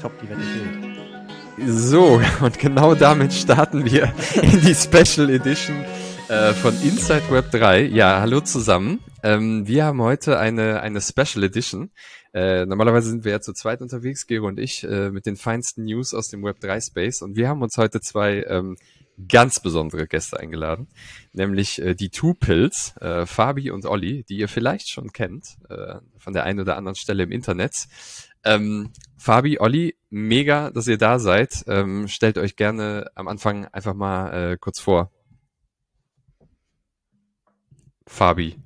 Top, die Wette gilt. So, und genau damit starten wir in die Special Edition äh, von Inside Web 3. Ja, hallo zusammen. Ähm, wir haben heute eine, eine Special Edition. Äh, normalerweise sind wir ja zu zweit unterwegs, Gero und ich, äh, mit den feinsten News aus dem Web 3 Space. Und wir haben uns heute zwei ähm, ganz besondere Gäste eingeladen, nämlich äh, die Two Pills, äh, Fabi und Olli, die ihr vielleicht schon kennt, äh, von der einen oder anderen Stelle im Internet. Ähm, Fabi, Olli, mega, dass ihr da seid. Ähm, stellt euch gerne am Anfang einfach mal äh, kurz vor. Fabi.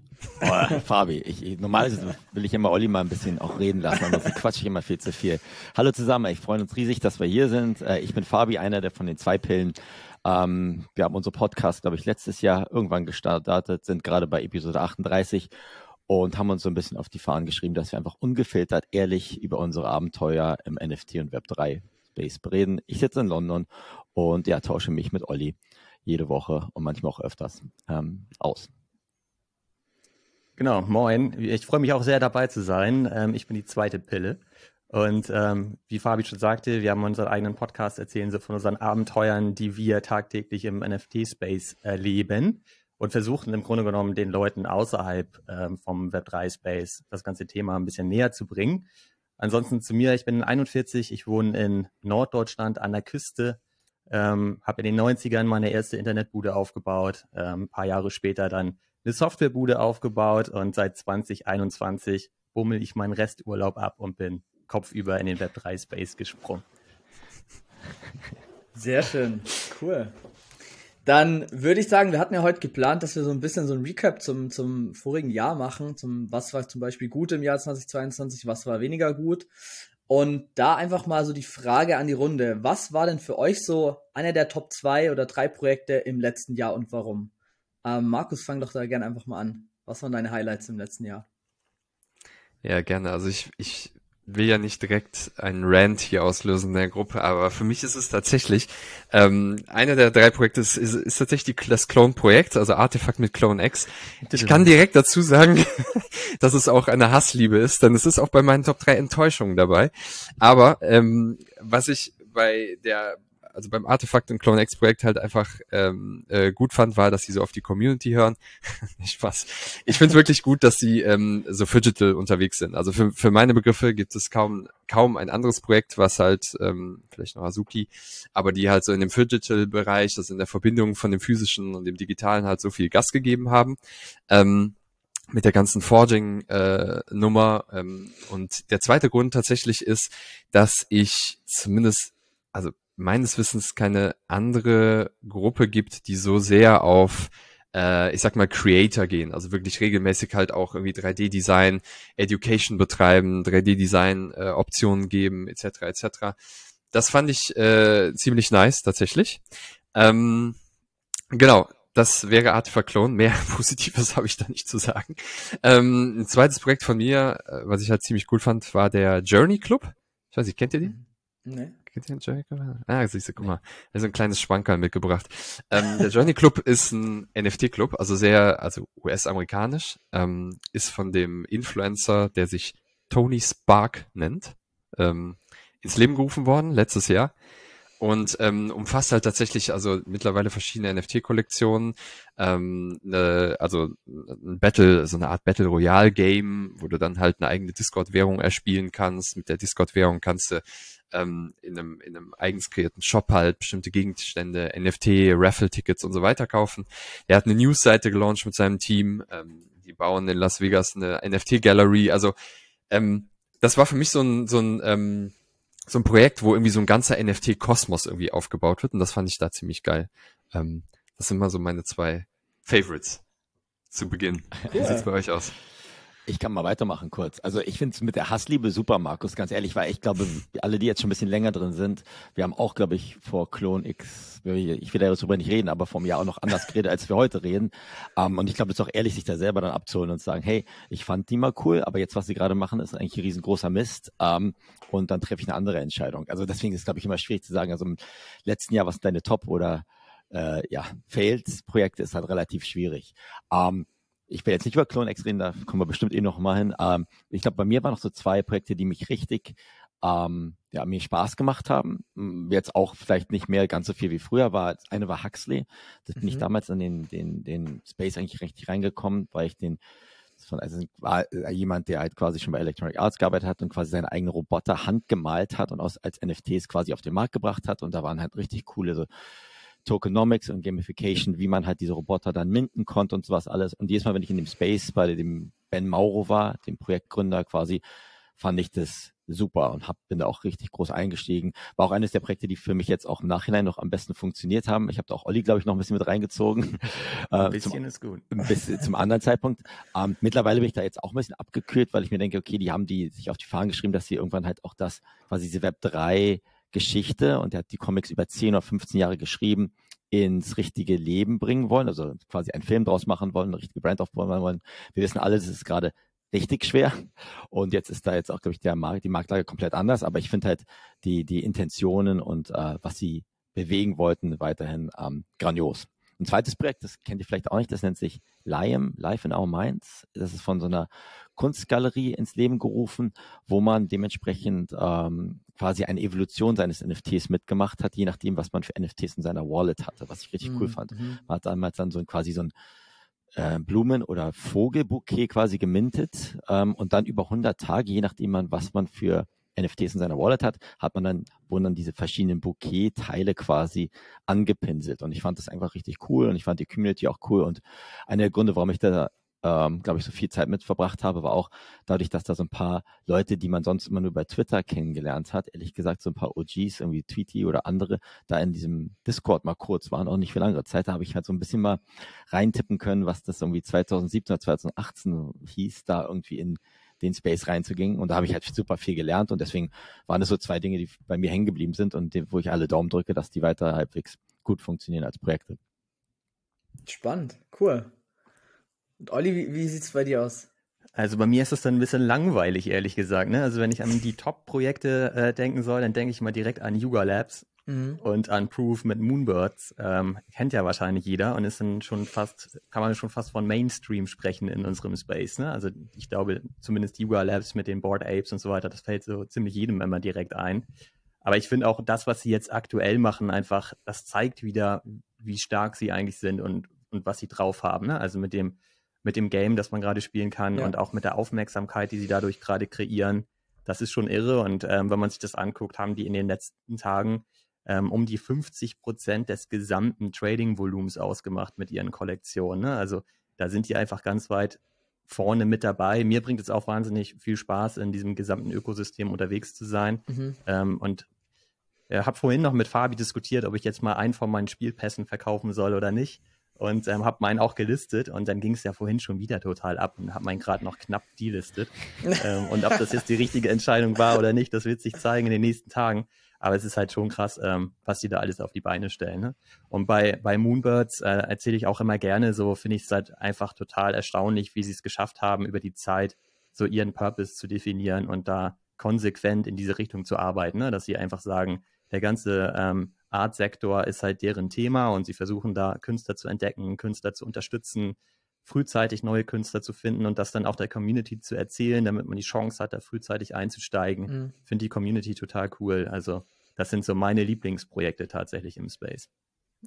Oh, Fabi, ich, normalerweise will ich immer Olli mal ein bisschen auch reden lassen, ansonsten quatsche ich immer viel zu viel. Hallo zusammen, ich freue uns riesig, dass wir hier sind. Äh, ich bin Fabi, einer der von den zwei Pillen. Ähm, wir haben unsere Podcast, glaube ich, letztes Jahr irgendwann gestartet, sind gerade bei Episode 38 und haben uns so ein bisschen auf die Fahnen geschrieben, dass wir einfach ungefiltert ehrlich über unsere Abenteuer im NFT und Web3 Space reden. Ich sitze in London und ja, tausche mich mit Olli jede Woche und manchmal auch öfters ähm, aus. Genau, moin. Ich freue mich auch sehr dabei zu sein. Ähm, ich bin die zweite Pille. Und ähm, wie Fabi schon sagte, wir haben unseren eigenen Podcast erzählen so von unseren Abenteuern, die wir tagtäglich im NFT-Space erleben und versuchen im Grunde genommen den Leuten außerhalb ähm, vom Web3-Space das ganze Thema ein bisschen näher zu bringen. Ansonsten zu mir, ich bin 41, ich wohne in Norddeutschland an der Küste, ähm, habe in den 90ern meine erste Internetbude aufgebaut, ähm, ein paar Jahre später dann eine Softwarebude aufgebaut und seit 2021 bummel ich meinen Resturlaub ab und bin kopfüber in den Web3-Space gesprungen. Sehr schön, cool. Dann würde ich sagen, wir hatten ja heute geplant, dass wir so ein bisschen so ein Recap zum, zum vorigen Jahr machen, zum was war zum Beispiel gut im Jahr 2022, was war weniger gut. Und da einfach mal so die Frage an die Runde. Was war denn für euch so einer der Top 2 oder 3 Projekte im letzten Jahr und warum? Ähm, Markus, fang doch da gerne einfach mal an. Was waren deine Highlights im letzten Jahr? Ja, gerne. Also ich, ich will ja nicht direkt einen Rant hier auslösen in der Gruppe, aber für mich ist es tatsächlich, ähm, einer der drei Projekte ist, ist, ist tatsächlich das Clone-Projekt, also Artefakt mit Clone X. Ich kann direkt dazu sagen, dass es auch eine Hassliebe ist, denn es ist auch bei meinen Top 3 Enttäuschungen dabei. Aber ähm, was ich bei der also beim Artefakt und Clone X Projekt halt einfach ähm, äh, gut fand, war, dass sie so auf die Community hören. Nicht Spaß. Ich finde es wirklich gut, dass sie ähm, so digital unterwegs sind. Also für, für meine Begriffe gibt es kaum kaum ein anderes Projekt, was halt ähm, vielleicht noch Azuki, aber die halt so in dem digital Bereich, also in der Verbindung von dem physischen und dem digitalen halt so viel Gas gegeben haben. Ähm, mit der ganzen Forging-Nummer. Äh, ähm, und der zweite Grund tatsächlich ist, dass ich zumindest, also meines Wissens keine andere Gruppe gibt, die so sehr auf äh, ich sag mal, Creator gehen, also wirklich regelmäßig halt auch irgendwie 3D-Design, Education betreiben, 3D-Design-Optionen äh, geben, etc. etc. Das fand ich äh, ziemlich nice tatsächlich. Ähm, genau, das wäre Artifact Clone. Mehr Positives habe ich da nicht zu sagen. Ähm, ein zweites Projekt von mir, äh, was ich halt ziemlich cool fand, war der Journey Club. Ich weiß nicht, kennt ihr die? Nee. Den Journey Club? Ah, siehst du, guck mal. Da ist ein kleines Schwankerl mitgebracht. Ähm, der Journey Club ist ein NFT-Club, also sehr, also US-amerikanisch, ähm, ist von dem Influencer, der sich Tony Spark nennt, ähm, ins Leben gerufen worden, letztes Jahr. Und ähm, umfasst halt tatsächlich also mittlerweile verschiedene NFT-Kollektionen, ähm, ne, also ein Battle, so eine Art Battle Royale Game, wo du dann halt eine eigene Discord-Währung erspielen kannst. Mit der Discord-Währung kannst du ähm, in, einem, in einem eigens kreierten Shop halt bestimmte Gegenstände, NFT, Raffle-Tickets und so weiter kaufen. Er hat eine News-Seite gelauncht mit seinem Team. Ähm, die bauen in Las Vegas eine NFT-Gallery. Also ähm, das war für mich so ein, so ein ähm, so ein Projekt, wo irgendwie so ein ganzer NFT-Kosmos irgendwie aufgebaut wird und das fand ich da ziemlich geil. Ähm, das sind mal so meine zwei Favorites zu Beginn. Cool. Wie sieht's bei euch aus? Ich kann mal weitermachen kurz. Also ich finde es mit der Hassliebe super, Markus, ganz ehrlich, weil ich glaube, alle, die jetzt schon ein bisschen länger drin sind, wir haben auch, glaube ich, vor Clone X, ich will darüber nicht reden, aber vom Jahr auch noch anders geredet, als wir heute reden. Um, ähm, und ich glaube, es ist auch ehrlich, sich da selber dann abzuholen und zu sagen, hey, ich fand die mal cool, aber jetzt, was sie gerade machen, ist eigentlich ein riesengroßer Mist. Um, ähm, und dann treffe ich eine andere Entscheidung. Also deswegen ist glaube ich, immer schwierig zu sagen, also im letzten Jahr, was deine Top oder äh, ja, Fails-Projekte ist halt relativ schwierig. Ähm, ich will jetzt nicht über CloneX reden, da kommen wir bestimmt eh noch mal hin. Ähm, ich glaube, bei mir waren noch so zwei Projekte, die mich richtig, ähm, ja, mir Spaß gemacht haben. Jetzt auch vielleicht nicht mehr ganz so viel wie früher war. Das eine war Huxley. Das bin mhm. ich damals in den, den, den Space eigentlich richtig reingekommen, weil ich den also war jemand, der halt quasi schon bei Electronic Arts gearbeitet hat und quasi seine eigenen Roboter handgemalt hat und aus, als NFTs quasi auf den Markt gebracht hat. Und da waren halt richtig coole so Tokenomics und Gamification, wie man halt diese Roboter dann minden konnte und sowas alles. Und jedes Mal, wenn ich in dem Space bei dem Ben Mauro war, dem Projektgründer quasi, fand ich das super und hab, bin da auch richtig groß eingestiegen. War auch eines der Projekte, die für mich jetzt auch im Nachhinein noch am besten funktioniert haben. Ich habe da auch Olli, glaube ich, noch ein bisschen mit reingezogen. Ein bisschen zum, ist gut. Bis zum anderen Zeitpunkt. Ähm, mittlerweile bin ich da jetzt auch ein bisschen abgekühlt, weil ich mir denke, okay, die haben die sich auf die Fahnen geschrieben, dass sie irgendwann halt auch das, quasi diese Web 3 Geschichte und er hat die Comics über 10 oder 15 Jahre geschrieben, ins richtige Leben bringen wollen, also quasi einen Film draus machen wollen, eine richtige Brand aufbauen wollen. Wir wissen alle, es ist gerade richtig schwer. Und jetzt ist da jetzt auch, glaube ich, der Markt, die Marktlage komplett anders. Aber ich finde halt die, die Intentionen und äh, was sie bewegen wollten, weiterhin ähm, grandios. Ein zweites Projekt, das kennt ihr vielleicht auch nicht, das nennt sich Liam, Life in Our Minds. Das ist von so einer Kunstgalerie ins Leben gerufen, wo man dementsprechend ähm, quasi eine Evolution seines NFTs mitgemacht hat, je nachdem, was man für NFTs in seiner Wallet hatte, was ich richtig mhm. cool fand. Man hat damals dann so ein, quasi so ein äh, Blumen- oder Vogelbouquet quasi gemintet ähm, und dann über 100 Tage, je nachdem man, was man für NFTs in seiner Wallet hat, hat man dann, wurden dann diese verschiedenen Bouquet-Teile quasi angepinselt. Und ich fand das einfach richtig cool und ich fand die Community auch cool. Und einer der Gründe, warum ich da ähm, glaube ich, so viel Zeit mit verbracht habe, war auch dadurch, dass da so ein paar Leute, die man sonst immer nur bei Twitter kennengelernt hat, ehrlich gesagt, so ein paar OGs, irgendwie Tweety oder andere, da in diesem Discord mal kurz waren, auch nicht für langere Zeit, da habe ich halt so ein bisschen mal reintippen können, was das irgendwie 2017 oder 2018 hieß, da irgendwie in den Space reinzugehen. Und da habe ich halt super viel gelernt und deswegen waren das so zwei Dinge, die bei mir hängen geblieben sind und wo ich alle Daumen drücke, dass die weiter halbwegs gut funktionieren als Projekte. Spannend, cool. Und Olli, wie, wie sieht es bei dir aus? Also bei mir ist es dann ein bisschen langweilig, ehrlich gesagt. Ne? Also wenn ich an die Top-Projekte äh, denken soll, dann denke ich mal direkt an Yuga Labs mhm. und an Proof mit Moonbirds. Ähm, kennt ja wahrscheinlich jeder und ist dann schon fast, kann man schon fast von Mainstream sprechen in unserem Space. Ne? Also ich glaube, zumindest Yuga Labs mit den Board Apes und so weiter, das fällt so ziemlich jedem immer direkt ein. Aber ich finde auch das, was sie jetzt aktuell machen, einfach, das zeigt wieder, wie stark sie eigentlich sind und, und was sie drauf haben. Ne? Also mit dem mit dem Game, das man gerade spielen kann ja. und auch mit der Aufmerksamkeit, die sie dadurch gerade kreieren. Das ist schon irre. Und ähm, wenn man sich das anguckt, haben die in den letzten Tagen ähm, um die 50 Prozent des gesamten Trading-Volumens ausgemacht mit ihren Kollektionen. Ne? Also da sind die einfach ganz weit vorne mit dabei. Mir bringt es auch wahnsinnig viel Spaß, in diesem gesamten Ökosystem unterwegs zu sein. Mhm. Ähm, und ich habe vorhin noch mit Fabi diskutiert, ob ich jetzt mal einen von meinen Spielpässen verkaufen soll oder nicht und ähm, habe meinen auch gelistet und dann ging es ja vorhin schon wieder total ab und habe meinen gerade noch knapp delistet. ähm, und ob das jetzt die richtige Entscheidung war oder nicht, das wird sich zeigen in den nächsten Tagen. Aber es ist halt schon krass, ähm, was die da alles auf die Beine stellen. Ne? Und bei, bei Moonbirds äh, erzähle ich auch immer gerne, so finde ich es halt einfach total erstaunlich, wie sie es geschafft haben, über die Zeit so ihren Purpose zu definieren und da konsequent in diese Richtung zu arbeiten, ne? dass sie einfach sagen, der ganze ähm, Art-Sektor ist halt deren Thema und sie versuchen da Künstler zu entdecken, Künstler zu unterstützen, frühzeitig neue Künstler zu finden und das dann auch der Community zu erzählen, damit man die Chance hat, da frühzeitig einzusteigen. Mhm. Finde die Community total cool. Also das sind so meine Lieblingsprojekte tatsächlich im Space.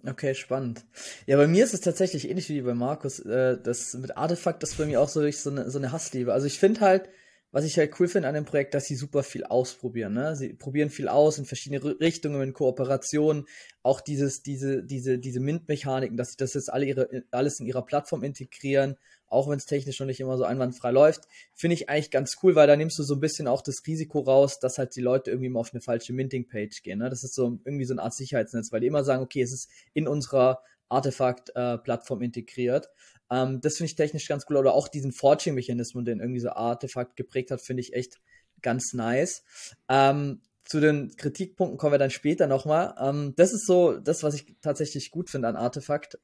Okay, spannend. Ja, bei mir ist es tatsächlich ähnlich wie bei Markus. Äh, das mit Artefakt ist bei mir auch so, so eine, so eine Hassliebe. Also ich finde halt, was ich halt cool finde an dem Projekt, dass sie super viel ausprobieren. Ne? Sie probieren viel aus in verschiedene Richtungen, in Kooperationen, auch dieses, diese, diese, diese MINT-Mechaniken, dass sie das jetzt alle ihre, alles in ihrer Plattform integrieren, auch wenn es technisch noch nicht immer so einwandfrei läuft, finde ich eigentlich ganz cool, weil da nimmst du so ein bisschen auch das Risiko raus, dass halt die Leute irgendwie mal auf eine falsche Minting-Page gehen. Ne? Das ist so irgendwie so eine Art Sicherheitsnetz, weil die immer sagen, okay, es ist in unserer Artefakt-Plattform äh, integriert. Ähm, das finde ich technisch ganz cool. Oder auch diesen Forging-Mechanismus, den irgendwie so Artefakt geprägt hat, finde ich echt ganz nice. Ähm, zu den Kritikpunkten kommen wir dann später nochmal. Ähm, das ist so das, was ich tatsächlich gut finde an Artefakt.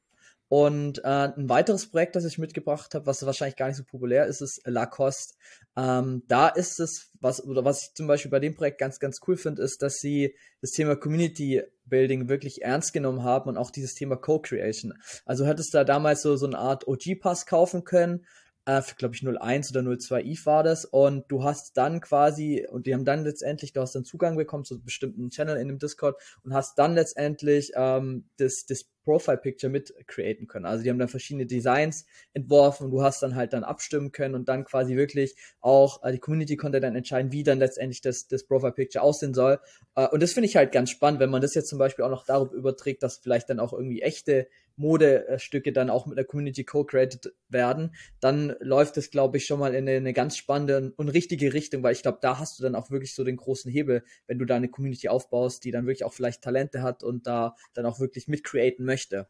Und äh, ein weiteres Projekt, das ich mitgebracht habe, was wahrscheinlich gar nicht so populär ist, ist Lacoste. Ähm, da ist es, was, oder was ich zum Beispiel bei dem Projekt ganz, ganz cool finde, ist, dass sie das Thema Community Building wirklich ernst genommen haben und auch dieses Thema Co-Creation. Also hättest da damals so, so eine Art OG-Pass kaufen können, äh, glaube ich 01 oder 02 ETH war das und du hast dann quasi und die haben dann letztendlich, du hast dann Zugang bekommen zu bestimmten Channel in dem Discord und hast dann letztendlich ähm, das, das Profile Picture mit createn können. Also die haben dann verschiedene Designs entworfen und du hast dann halt dann abstimmen können und dann quasi wirklich auch äh, die Community konnte dann entscheiden, wie dann letztendlich das, das Profile Picture aussehen soll. Äh, und das finde ich halt ganz spannend, wenn man das jetzt zum Beispiel auch noch darüber überträgt, dass vielleicht dann auch irgendwie echte Modestücke dann auch mit der Community co-created werden, dann läuft es, glaube ich, schon mal in eine, eine, ganz spannende und richtige Richtung, weil ich glaube, da hast du dann auch wirklich so den großen Hebel, wenn du da eine Community aufbaust, die dann wirklich auch vielleicht Talente hat und da dann auch wirklich mit createn möchte.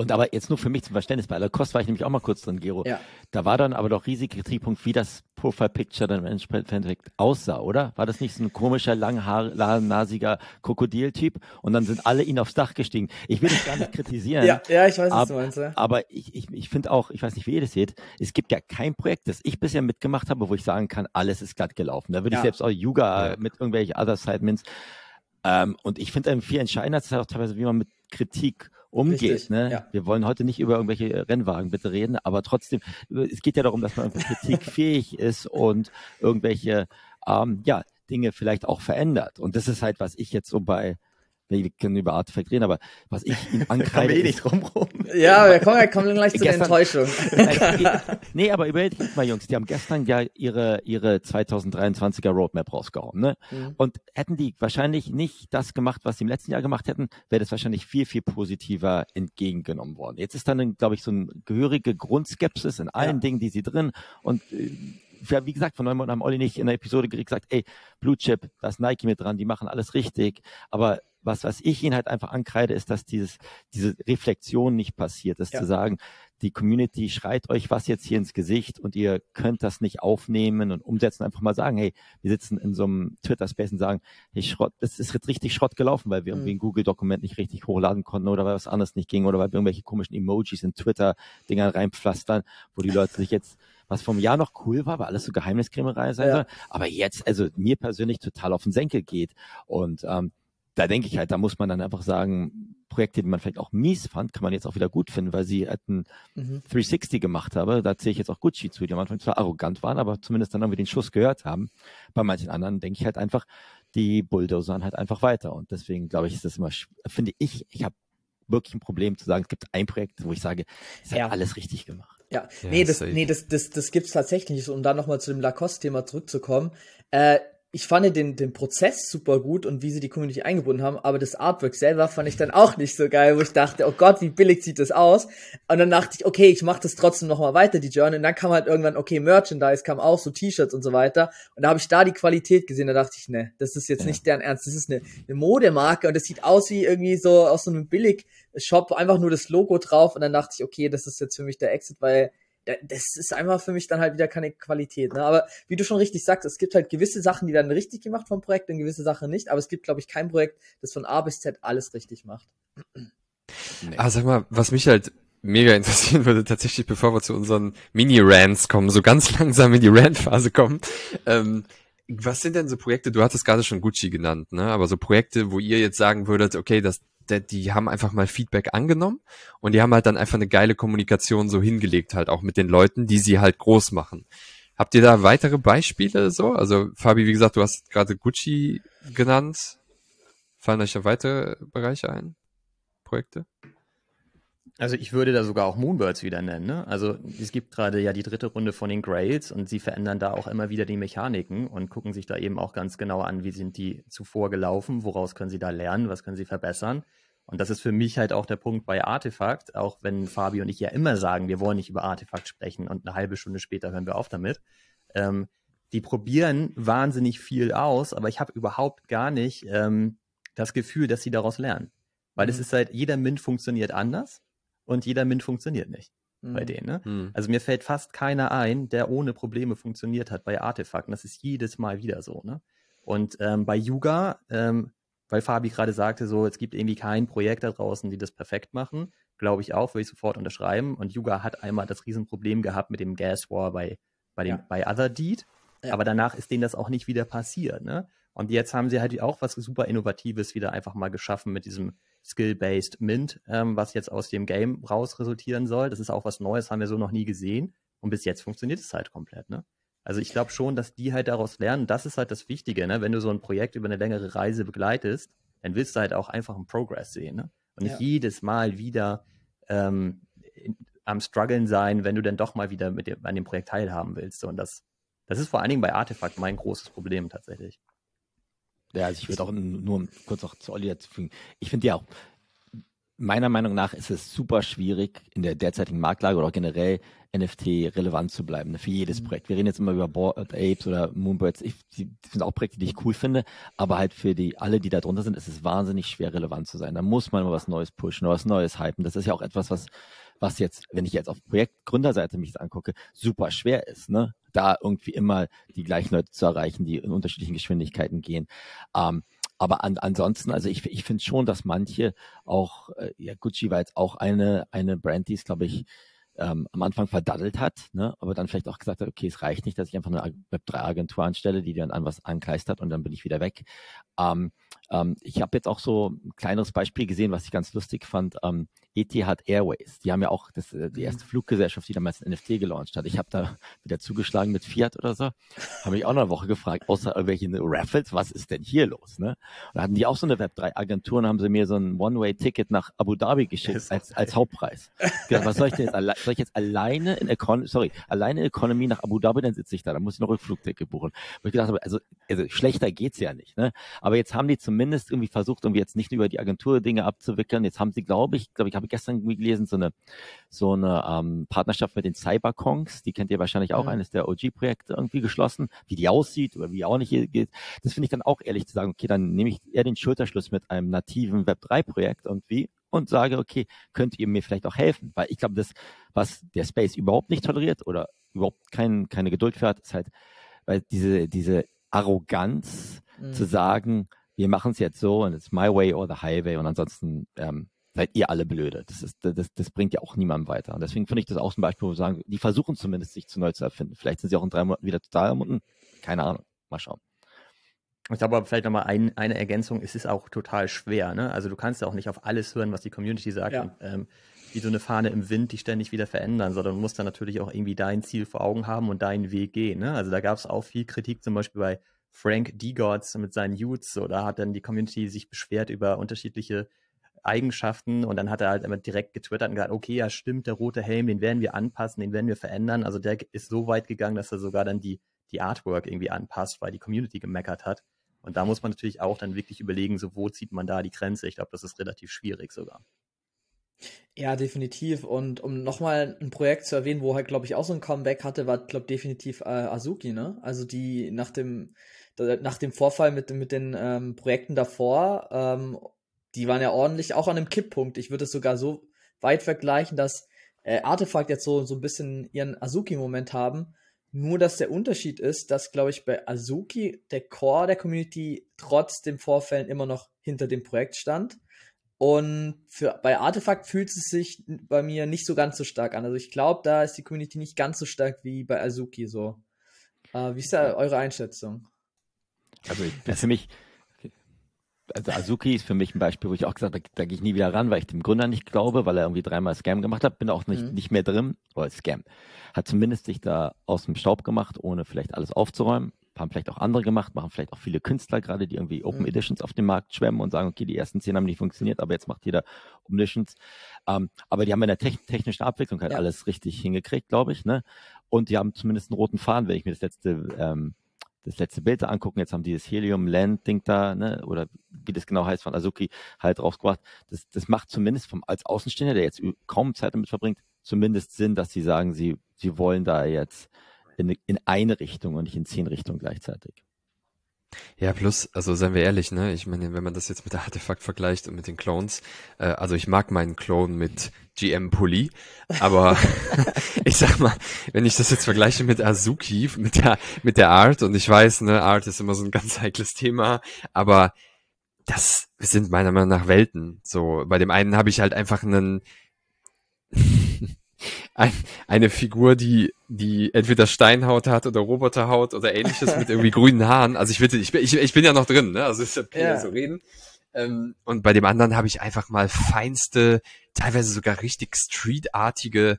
Und aber jetzt nur für mich zum Verständnis, bei Lacoste war ich nämlich auch mal kurz drin, Gero. Ja. Da war dann aber doch riesiger Kritikpunkt, wie das Profile Picture dann im Endeffekt aussah, oder? War das nicht so ein komischer, langnasiger Krokodiltyp? Und dann sind alle ihn aufs Dach gestiegen. Ich will das gar nicht kritisieren. ja, ja, ich weiß, was du meinst. Ja. Aber ich, ich, ich finde auch, ich weiß nicht, wie ihr das seht, es gibt ja kein Projekt, das ich bisher mitgemacht habe, wo ich sagen kann, alles ist glatt gelaufen. Da würde ja. ich selbst auch Yuga mit irgendwelchen Other Side Mints. Ähm, und ich finde viel entscheidender, das ist halt auch teilweise, wie man mit Kritik umgeht. ne? Ja. Wir wollen heute nicht über irgendwelche Rennwagen bitte reden, aber trotzdem, es geht ja darum, dass man kritikfähig ist und irgendwelche ähm, ja, Dinge vielleicht auch verändert. Und das ist halt, was ich jetzt so bei wir können über Artefakt reden, aber was ich ihm ankreide. eh nicht drum rum. Ja, wir kommen, wir kommen gleich zu gestern, der Enttäuschung. nee, aber überlegt mal, Jungs, die haben gestern ja ihre, ihre 2023er Roadmap rausgehauen, ne? Mhm. Und hätten die wahrscheinlich nicht das gemacht, was sie im letzten Jahr gemacht hätten, wäre das wahrscheinlich viel, viel positiver entgegengenommen worden. Jetzt ist dann, glaube ich, so eine gehörige Grundskepsis in allen ja. Dingen, die sie drin und äh, wie gesagt, von Neumann haben Olli nicht in der Episode gesagt, ey, Blue Chip, da ist Nike mit dran, die machen alles richtig. Aber was, was ich ihnen halt einfach ankreide, ist, dass dieses, diese Reflexion nicht passiert, ist ja. zu sagen, die Community schreit euch was jetzt hier ins Gesicht und ihr könnt das nicht aufnehmen und umsetzen, einfach mal sagen, hey, wir sitzen in so einem Twitter-Space und sagen, hey, Schrott, das ist jetzt richtig Schrott gelaufen, weil wir mhm. irgendwie ein Google-Dokument nicht richtig hochladen konnten oder weil was anderes nicht ging oder weil wir irgendwelche komischen Emojis in Twitter-Dinger reinpflastern, wo die Leute sich jetzt was vom Jahr noch cool war, weil alles so Geheimniskrämerei sein ja. soll, aber jetzt, also mir persönlich total auf den Senkel geht. Und ähm, da denke ich halt, da muss man dann einfach sagen, Projekte, die man vielleicht auch mies fand, kann man jetzt auch wieder gut finden, weil sie halt ein mhm. 360 gemacht habe. Da zähle ich jetzt auch Gucci zu, die am Anfang zwar arrogant waren, aber zumindest dann irgendwie den Schuss gehört haben. Bei manchen anderen denke ich halt einfach, die bulldozern halt einfach weiter. Und deswegen glaube ich, ist das immer, finde ich, ich habe wirklich ein Problem zu sagen, es gibt ein Projekt, wo ich sage, es ja. hat alles richtig gemacht. Ja, ja nee, das, nee, das, das, das gibt's tatsächlich. Um dann nochmal zu dem Lacoste-Thema zurückzukommen. Äh, ich fand den, den Prozess super gut und wie sie die Community eingebunden haben, aber das Artwork selber fand ich dann auch nicht so geil, wo ich dachte, oh Gott, wie billig sieht das aus? Und dann dachte ich, okay, ich mache das trotzdem nochmal weiter, die Journey. Und dann kam halt irgendwann, okay, Merchandise kam auch, so T-Shirts und so weiter. Und da habe ich da die Qualität gesehen, da dachte ich, ne, das ist jetzt ja. nicht deren Ernst, das ist eine, eine Modemarke und das sieht aus wie irgendwie so aus so einem Billig-Shop, einfach nur das Logo drauf. Und dann dachte ich, okay, das ist jetzt für mich der Exit, weil das ist einfach für mich dann halt wieder keine Qualität. Ne? Aber wie du schon richtig sagst, es gibt halt gewisse Sachen, die dann richtig gemacht vom Projekt und gewisse Sachen nicht. Aber es gibt, glaube ich, kein Projekt, das von A bis Z alles richtig macht. Nee. Ah, sag mal, was mich halt mega interessieren würde, tatsächlich, bevor wir zu unseren Mini-Rants kommen, so ganz langsam in die Rant-Phase kommen. Ähm, was sind denn so Projekte, du hattest gerade schon Gucci genannt, ne? Aber so Projekte, wo ihr jetzt sagen würdet, okay, das, die haben einfach mal Feedback angenommen und die haben halt dann einfach eine geile Kommunikation so hingelegt, halt auch mit den Leuten, die sie halt groß machen. Habt ihr da weitere Beispiele so? Also Fabi, wie gesagt, du hast gerade Gucci genannt. Fallen euch da weitere Bereiche ein? Projekte? Also ich würde da sogar auch Moonbirds wieder nennen. Ne? Also es gibt gerade ja die dritte Runde von den Grails und sie verändern da auch immer wieder die Mechaniken und gucken sich da eben auch ganz genau an, wie sind die zuvor gelaufen, woraus können sie da lernen, was können sie verbessern. Und das ist für mich halt auch der Punkt bei Artefakt, auch wenn Fabi und ich ja immer sagen, wir wollen nicht über Artefakt sprechen und eine halbe Stunde später hören wir auf damit. Ähm, die probieren wahnsinnig viel aus, aber ich habe überhaupt gar nicht ähm, das Gefühl, dass sie daraus lernen. Weil mhm. es ist halt, jeder Mint funktioniert anders und jeder Mint funktioniert nicht mhm. bei denen. Ne? Mhm. Also mir fällt fast keiner ein, der ohne Probleme funktioniert hat bei Artefakten. Das ist jedes Mal wieder so. Ne? Und ähm, bei Yuga, ähm, weil Fabi gerade sagte, so es gibt irgendwie kein Projekt da draußen, die das perfekt machen. glaube ich auch, würde ich sofort unterschreiben. Und Yuga hat einmal das Riesenproblem gehabt mit dem Gas War bei, bei, dem, ja. bei Other Deed. Ja. Aber danach ist denen das auch nicht wieder passiert. Ne? Und jetzt haben sie halt auch was super Innovatives wieder einfach mal geschaffen mit diesem Skill-Based Mint, ähm, was jetzt aus dem Game raus resultieren soll. Das ist auch was Neues, haben wir so noch nie gesehen. Und bis jetzt funktioniert es halt komplett. Ne? Also ich glaube schon, dass die halt daraus lernen. Das ist halt das Wichtige. Ne? Wenn du so ein Projekt über eine längere Reise begleitest, dann willst du halt auch einfach einen Progress sehen. Ne? Und nicht ja. jedes Mal wieder ähm, in, am struggeln sein, wenn du dann doch mal wieder mit dem, an dem Projekt teilhaben willst. Und das, das ist vor allen Dingen bei Artefakt mein großes Problem tatsächlich. Ja, also ich würde auch nur kurz auch zu Olli dazu fügen. Ich finde ja auch, meiner Meinung nach ist es super schwierig, in der derzeitigen Marktlage oder auch generell NFT relevant zu bleiben, ne, für jedes mhm. Projekt. Wir reden jetzt immer über Bored Apes oder Moonbirds. Ich, die sind auch Projekte, die ich cool finde, aber halt für die, alle, die da drunter sind, ist es wahnsinnig schwer, relevant zu sein. Da muss man mal was Neues pushen, was Neues hypen. Das ist ja auch etwas, was, was jetzt, wenn ich jetzt auf Projektgründerseite mich das angucke, super schwer ist, ne? Da irgendwie immer die gleichen Leute zu erreichen, die in unterschiedlichen Geschwindigkeiten gehen. Ähm, aber an, ansonsten, also ich, ich finde schon, dass manche auch, äh, ja, Gucci war jetzt auch eine, eine Brand, die ist, glaube ich, ähm, am Anfang verdaddelt hat, ne, aber dann vielleicht auch gesagt hat, okay, es reicht nicht, dass ich einfach eine Web3-Agentur anstelle, die dann an was ankleistert und dann bin ich wieder weg. Ähm, ähm, ich habe jetzt auch so ein kleineres Beispiel gesehen, was ich ganz lustig fand. Ähm, Etihad Airways, die haben ja auch das, äh, die erste mhm. Fluggesellschaft, die damals ein NFT gelauncht hat. Ich habe da wieder zugeschlagen mit Fiat oder so. Habe mich auch noch eine Woche gefragt, außer irgendwelche Raffles, was ist denn hier los? Ne? Und da hatten die auch so eine Web3-Agentur und haben sie mir so ein One-Way-Ticket nach Abu Dhabi geschickt als, als Hauptpreis. Gedacht, was soll ich denn jetzt, soll ich jetzt alleine in Economy, sorry, alleine in Economy nach Abu Dhabi, dann sitze ich da, dann muss ich noch Rückflugticket buchen. Und ich gedacht habe, also, also schlechter geht's ja nicht. Ne? Aber jetzt haben die zumindest irgendwie versucht, irgendwie jetzt nicht nur über die Agentur Dinge abzuwickeln. Jetzt haben sie, glaube ich, glaube ich, habe ich gestern gelesen, so eine so eine ähm, Partnerschaft mit den Cyberkongs. Die kennt ihr wahrscheinlich auch, mhm. eines der OG-Projekte irgendwie geschlossen. Wie die aussieht oder wie auch nicht geht. Das finde ich dann auch ehrlich zu sagen, okay, dann nehme ich eher den Schulterschluss mit einem nativen Web3-Projekt irgendwie und sage, okay, könnt ihr mir vielleicht auch helfen? Weil ich glaube, das, was der Space überhaupt nicht toleriert oder überhaupt kein, keine Geduld für hat, ist halt, weil diese, diese Arroganz mhm. zu sagen, wir machen es jetzt so und it's my way or the highway und ansonsten ähm, seid ihr alle blöde. Das, ist, das, das bringt ja auch niemandem weiter. Und deswegen finde ich das auch zum Beispiel, wo wir sagen, die versuchen zumindest, sich zu neu zu erfinden. Vielleicht sind sie auch in drei Monaten wieder total ermunden. Keine Ahnung. Mal schauen. Ich glaube aber vielleicht nochmal ein, eine Ergänzung, es ist auch total schwer. Ne? Also du kannst ja auch nicht auf alles hören, was die Community sagt. Ja. Und, ähm, wie so eine Fahne im Wind, die ständig wieder verändern, sondern du musst dann natürlich auch irgendwie dein Ziel vor Augen haben und deinen Weg gehen. Ne? Also da gab es auch viel Kritik zum Beispiel bei Frank Degods mit seinen Youths. So, da hat dann die Community sich beschwert über unterschiedliche Eigenschaften und dann hat er halt immer direkt getwittert und gesagt, okay, ja stimmt, der rote Helm, den werden wir anpassen, den werden wir verändern. Also der ist so weit gegangen, dass er sogar dann die, die Artwork irgendwie anpasst, weil die Community gemeckert hat. Und da muss man natürlich auch dann wirklich überlegen, so wo zieht man da die Grenze. Ich glaube, das ist relativ schwierig sogar. Ja, definitiv. Und um nochmal ein Projekt zu erwähnen, wo halt, glaube ich, auch so ein Comeback hatte, war, glaube definitiv äh, Azuki, ne? Also die nach dem, nach dem Vorfall mit, mit den ähm, Projekten davor, ähm, die waren ja ordentlich auch an einem Kipppunkt. Ich würde es sogar so weit vergleichen, dass äh, Artefakt jetzt so, so ein bisschen ihren Azuki-Moment haben. Nur, dass der Unterschied ist, dass, glaube ich, bei Azuki der Core der Community trotz den Vorfällen immer noch hinter dem Projekt stand. Und für, bei Artefakt fühlt es sich bei mir nicht so ganz so stark an. Also ich glaube, da ist die Community nicht ganz so stark wie bei Azuki so. Äh, wie ist da eure Einschätzung? Also ich, für mich, also Azuki ist für mich ein Beispiel, wo ich auch gesagt habe, da, gehe ich nie wieder ran, weil ich dem Gründer nicht glaube, weil er irgendwie dreimal Scam gemacht hat, bin auch nicht, mhm. nicht mehr drin, oder Scam. Hat zumindest sich da aus dem Staub gemacht, ohne vielleicht alles aufzuräumen haben vielleicht auch andere gemacht, machen vielleicht auch viele Künstler gerade, die irgendwie Open mhm. Editions auf dem Markt schwemmen und sagen, okay, die ersten zehn haben nicht funktioniert, aber jetzt macht jeder Open Editions. Ähm, aber die haben in der te technischen Abwicklung halt ja. alles richtig hingekriegt, glaube ich. Ne? Und die haben zumindest einen roten Faden, wenn ich mir das letzte ähm, das letzte Bild da angucken, jetzt haben die das Helium-Land-Ding da, ne, oder wie das genau heißt, von Azuki halt rausgebracht. Das, das macht zumindest vom, als Außenstehender, der jetzt kaum Zeit damit verbringt, zumindest Sinn, dass sie sagen, sie, sie wollen da jetzt in, in eine Richtung und nicht in zehn Richtungen gleichzeitig. Ja, plus, also seien wir ehrlich, ne? Ich meine, wenn man das jetzt mit der Artefakt vergleicht und mit den Clones, äh, also ich mag meinen Clone mit GM Pulli, aber ich sag mal, wenn ich das jetzt vergleiche mit Azuki, mit der, mit der Art, und ich weiß, ne, Art ist immer so ein ganz heikles Thema, aber das sind meiner Meinung nach Welten. So, bei dem einen habe ich halt einfach einen ein, eine Figur, die, die entweder Steinhaut hat oder Roboterhaut oder ähnliches mit irgendwie grünen Haaren. Also ich bitte, ich bin, ich, ich bin ja noch drin, ne? Also ist ja okay, ja. so reden. Ähm, und bei dem anderen habe ich einfach mal feinste, teilweise sogar richtig streetartige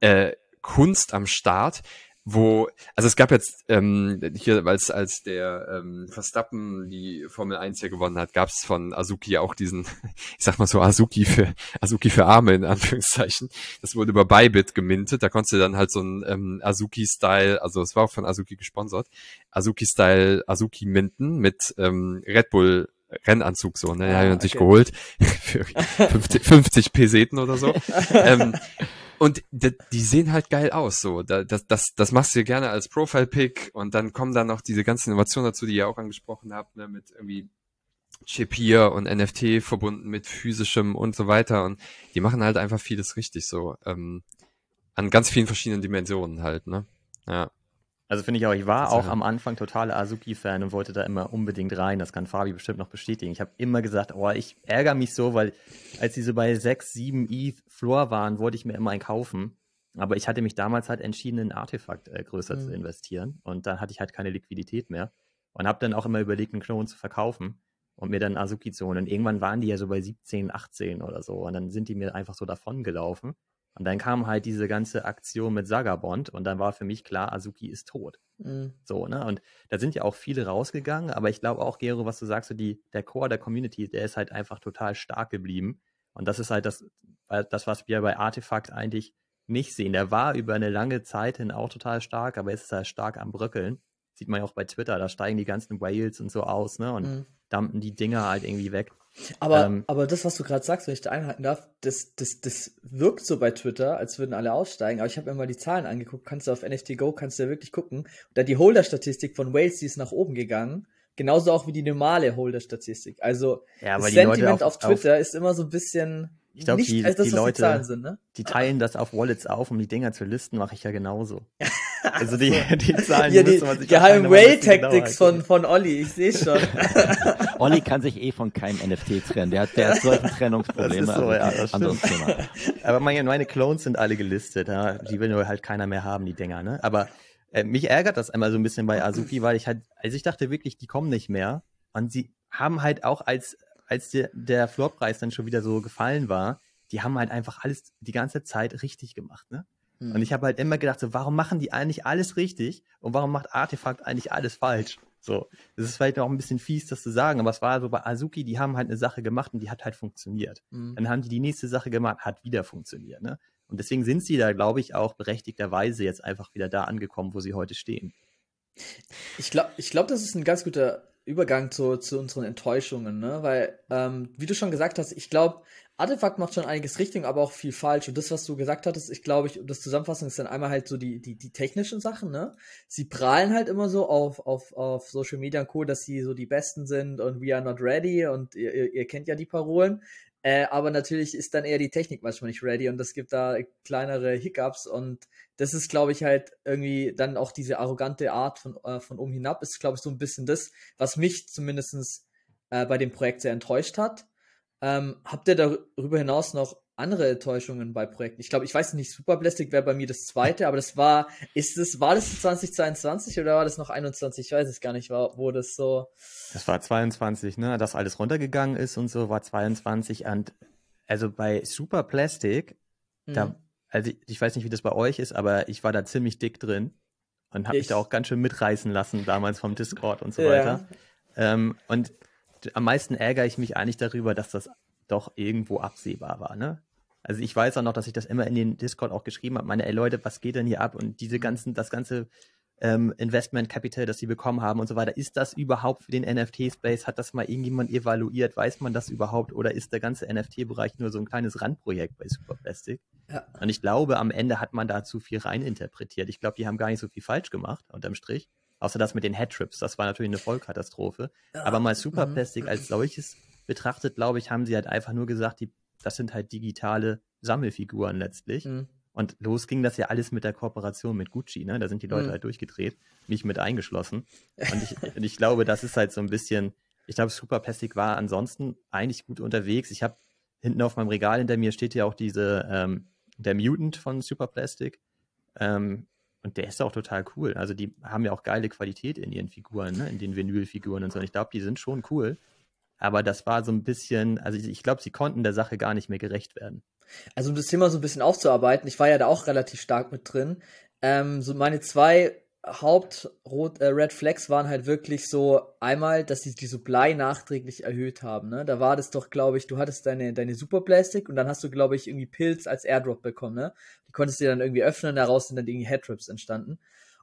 äh, Kunst am Start wo, also es gab jetzt ähm, hier, als als der ähm, Verstappen die Formel 1 hier gewonnen hat, gab es von Azuki auch diesen, ich sag mal so Azuki für Azuki für Arme in Anführungszeichen. Das wurde über Bybit gemintet. Da konntest du dann halt so ein ähm, Azuki-Style, also es war auch von Azuki gesponsert, Azuki-Style Azuki minten mit ähm, Red Bull Rennanzug so, ne? Ah, er hat okay. sich geholt für 50, 50 Peseten oder so. ähm, und die, die sehen halt geil aus, so. Das, das, das machst du gerne als Profile-Pick und dann kommen dann noch diese ganzen Innovationen dazu, die ihr auch angesprochen habt, ne, mit irgendwie Chip hier und NFT verbunden mit physischem und so weiter. Und die machen halt einfach vieles richtig so. Ähm, an ganz vielen verschiedenen Dimensionen halt, ne? Ja. Also finde ich auch, ich war auch am Anfang totaler Azuki-Fan und wollte da immer unbedingt rein. Das kann Fabi bestimmt noch bestätigen. Ich habe immer gesagt, oh, ich ärgere mich so, weil als sie so bei 6, 7 ETH Floor waren, wollte ich mir immer einen kaufen. Aber ich hatte mich damals halt entschieden, in ein Artefakt äh, größer mhm. zu investieren. Und dann hatte ich halt keine Liquidität mehr. Und habe dann auch immer überlegt, einen Klon zu verkaufen und mir dann Azuki zu holen. Und irgendwann waren die ja so bei 17, 18 oder so. Und dann sind die mir einfach so davon gelaufen. Und dann kam halt diese ganze Aktion mit Sagabond und dann war für mich klar, Azuki ist tot. Mhm. So, ne? Und da sind ja auch viele rausgegangen, aber ich glaube auch, Gero, was du sagst, so die, der Core der Community, der ist halt einfach total stark geblieben. Und das ist halt das, das, was wir bei Artefakt eigentlich nicht sehen. Der war über eine lange Zeit hin auch total stark, aber jetzt ist er stark am Bröckeln. Sieht man ja auch bei Twitter, da steigen die ganzen Whales und so aus, ne? Und mhm. dampen die Dinger halt irgendwie weg. Aber, ähm, aber das, was du gerade sagst, wenn ich da einhalten darf, das, das, das wirkt so bei Twitter, als würden alle aussteigen. Aber ich habe mir mal die Zahlen angeguckt. Kannst du auf NFT Go, kannst du ja wirklich gucken. Da die Holder-Statistik von Wales, die ist nach oben gegangen. Genauso auch wie die normale Holder-Statistik. Also ja, das Sentiment auf, auf, Twitter auf, ist immer so ein bisschen ich glaube, die, das, die Leute, die, sind, ne? die teilen das auf Wallets auf, um die Dinger zu listen, mache ich ja genauso. Also die, die Zahlen, ja, die, die geheimen Whale-Tactics von, von Olli, ich sehe schon. Olli kann sich eh von keinem NFT trennen, der hat, der hat solche Trennungsprobleme. Das ist so, also ja, das anderes Thema. Aber meine, meine Clones sind alle gelistet, ja? die will nur halt keiner mehr haben, die Dinger, ne? Aber äh, mich ärgert das einmal so ein bisschen bei Azuki, weil ich halt, also ich dachte wirklich, die kommen nicht mehr. Und sie haben halt auch als als der, der Floorpreis dann schon wieder so gefallen war, die haben halt einfach alles die ganze Zeit richtig gemacht, ne? Mhm. Und ich habe halt immer gedacht, so, warum machen die eigentlich alles richtig und warum macht Artefakt eigentlich alles falsch? So, das ist vielleicht auch ein bisschen fies, das zu sagen, aber es war so bei Azuki, die haben halt eine Sache gemacht und die hat halt funktioniert. Mhm. Dann haben die die nächste Sache gemacht, hat wieder funktioniert, ne? Und deswegen sind sie da, glaube ich, auch berechtigterweise jetzt einfach wieder da angekommen, wo sie heute stehen. Ich glaube, ich glaub, das ist ein ganz guter Übergang zu, zu unseren Enttäuschungen, ne? Weil, ähm, wie du schon gesagt hast, ich glaube, Artefakt macht schon einiges richtig, aber auch viel falsch. Und das, was du gesagt hattest, ich glaube, ich, das Zusammenfassen ist dann einmal halt so die, die, die technischen Sachen, ne? Sie prahlen halt immer so auf, auf, auf Social Media und Co., dass sie so die Besten sind und we are not ready und ihr, ihr, kennt ja die Parolen. Äh, aber natürlich ist dann eher die Technik manchmal nicht ready und es gibt da kleinere Hiccups und das ist, glaube ich, halt irgendwie dann auch diese arrogante Art von, äh, von oben hinab ist, glaube ich, so ein bisschen das, was mich zumindestens äh, bei dem Projekt sehr enttäuscht hat. Ähm, habt ihr darüber hinaus noch andere Enttäuschungen bei Projekten? Ich glaube, ich weiß nicht, Superplastic wäre bei mir das zweite, aber das war, ist es, war das 2022 oder war das noch 21? Ich weiß es gar nicht, war, wo das so. Das war 22, ne? Dass alles runtergegangen ist und so war 22 und also bei Superplastic, mhm. da, also ich, ich, weiß nicht, wie das bei euch ist, aber ich war da ziemlich dick drin und habe mich da auch ganz schön mitreißen lassen damals vom Discord und so weiter. Ja. Ähm, und am meisten ärgere ich mich eigentlich darüber, dass das doch irgendwo absehbar war, ne? Also ich weiß auch noch, dass ich das immer in den Discord auch geschrieben habe. Meine, ey Leute, was geht denn hier ab? Und diese ganzen, das ganze ähm, Investment Capital, das sie bekommen haben und so weiter, ist das überhaupt für den NFT-Space? Hat das mal irgendjemand evaluiert? Weiß man das überhaupt? Oder ist der ganze NFT-Bereich nur so ein kleines Randprojekt bei Superplastic? Ja. Und ich glaube, am Ende hat man da zu viel reininterpretiert. Ich glaube, die haben gar nicht so viel falsch gemacht, unterm Strich. Außer das mit den Headtrips, das war natürlich eine Vollkatastrophe. Ja. Aber mal Superplastic mhm. als solches betrachtet, glaube ich, haben sie halt einfach nur gesagt, die, das sind halt digitale Sammelfiguren letztlich. Mhm. Und los ging das ja alles mit der Kooperation mit Gucci, ne? Da sind die Leute mhm. halt durchgedreht, mich mit eingeschlossen. Und ich, und ich glaube, das ist halt so ein bisschen, ich glaube, Superplastic war ansonsten eigentlich gut unterwegs. Ich habe hinten auf meinem Regal hinter mir steht ja auch diese ähm, der Mutant von Super Plastic. Ähm, und der ist auch total cool. Also die haben ja auch geile Qualität in ihren Figuren, ne? in den Vinylfiguren und so. Und ich glaube, die sind schon cool. Aber das war so ein bisschen, also ich, glaube, sie konnten der Sache gar nicht mehr gerecht werden. Also um das Thema so ein bisschen aufzuarbeiten, ich war ja da auch relativ stark mit drin. Ähm, so meine zwei Haupt-Red äh, Flags waren halt wirklich so einmal, dass die die Supply nachträglich erhöht haben. Ne? Da war das doch, glaube ich, du hattest deine, deine Superplastik und dann hast du, glaube ich, irgendwie Pilz als Airdrop bekommen. Ne? Die konntest du dann irgendwie öffnen, daraus sind dann irgendwie Headtrips entstanden.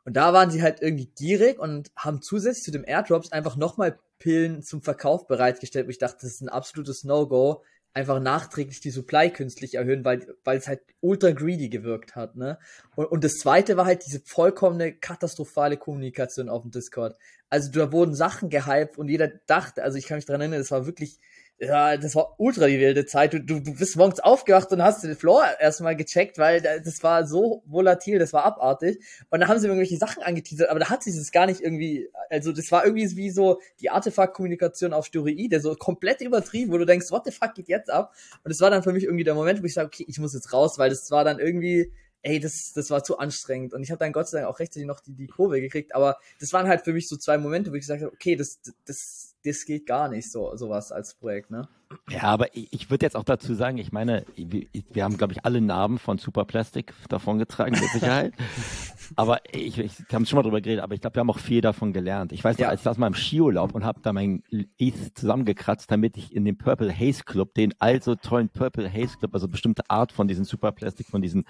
Und da waren sie halt irgendwie gierig und haben zusätzlich zu dem Airdrops einfach nochmal Pillen zum Verkauf bereitgestellt. wo ich dachte, das ist ein absolutes No-Go einfach nachträglich die Supply künstlich erhöhen, weil, weil es halt ultra greedy gewirkt hat, ne? Und, und das zweite war halt diese vollkommene katastrophale Kommunikation auf dem Discord. Also da wurden Sachen gehypt und jeder dachte, also ich kann mich dran erinnern, das war wirklich ja, das war ultra die wilde Zeit. Du, du, du bist morgens aufgewacht und hast den Floor erstmal gecheckt, weil das war so volatil, das war abartig. Und dann haben sie irgendwelche Sachen angeteasert, aber da hat sich das gar nicht irgendwie, also das war irgendwie wie so die Artefakt-Kommunikation auf Steroide, so komplett übertrieben, wo du denkst, what the fuck geht jetzt ab? Und es war dann für mich irgendwie der Moment, wo ich sage, okay, ich muss jetzt raus, weil das war dann irgendwie, ey, das, das war zu anstrengend. Und ich habe dann Gott sei Dank auch rechtzeitig noch die, die Kurve gekriegt, aber das waren halt für mich so zwei Momente, wo ich gesagt habe, okay, das, das, das geht gar nicht, so sowas als Projekt, ne? Ja, aber ich, ich würde jetzt auch dazu sagen, ich meine, wir, wir haben, glaube ich, alle Narben von Superplastik davon getragen, mit Sicherheit. aber ich, ich haben schon mal drüber geredet, aber ich glaube, wir haben auch viel davon gelernt. Ich weiß noch, ja. als ich das mal im Skiurlaub und habe da mein ETH zusammengekratzt, damit ich in den Purple Haze Club, den also tollen Purple Haze Club, also bestimmte Art von diesen Superplastik, von diesen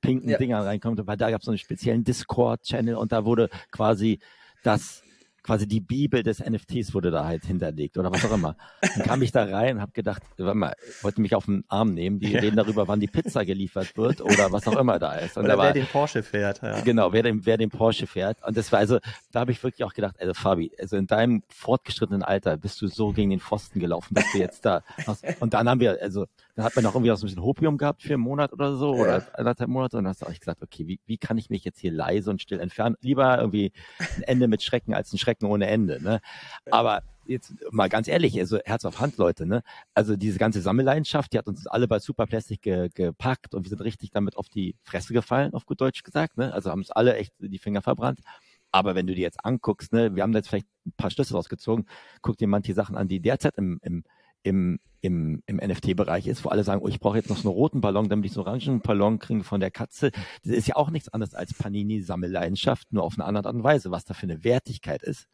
pinken ja. Dingern reinkommt, weil da gab es so einen speziellen Discord-Channel und da wurde quasi das quasi die Bibel des NFTs wurde da halt hinterlegt oder was auch immer. Dann kam ich da rein und habe gedacht, warte mal, wollte mich auf den Arm nehmen, die ja. reden darüber, wann die Pizza geliefert wird oder was auch immer da ist. Und oder wer war, den Porsche fährt. Ja. Genau, wer den, wer den Porsche fährt. Und das war also, da habe ich wirklich auch gedacht, also Fabi, also in deinem fortgeschrittenen Alter bist du so gegen den Pfosten gelaufen, dass du jetzt da hast. Und dann haben wir, also dann hat man auch irgendwie auch so ein bisschen Hopium gehabt für einen Monat oder so ja. oder anderthalb Monate und dann hast du auch gesagt, okay, wie, wie kann ich mich jetzt hier leise und still entfernen? Lieber irgendwie ein Ende mit Schrecken als ein Schrecken ohne Ende. Ne? Aber jetzt mal ganz ehrlich, also Herz auf Hand, Leute, ne? Also diese ganze Sammelleidenschaft, die hat uns alle bei Superplastic ge gepackt und wir sind richtig damit auf die Fresse gefallen, auf gut Deutsch gesagt, ne? Also haben uns alle echt die Finger verbrannt. Aber wenn du dir jetzt anguckst, ne, wir haben da jetzt vielleicht ein paar Schlüsse rausgezogen, guck dir manche Sachen an, die derzeit im, im, im, im, im NFT-Bereich ist, wo alle sagen, oh, ich brauche jetzt noch so einen roten Ballon, damit ich so einen orangen Ballon kriege von der Katze. Das ist ja auch nichts anderes als Panini-Sammelleidenschaft, nur auf eine andere Art und Weise. Was da für eine Wertigkeit ist,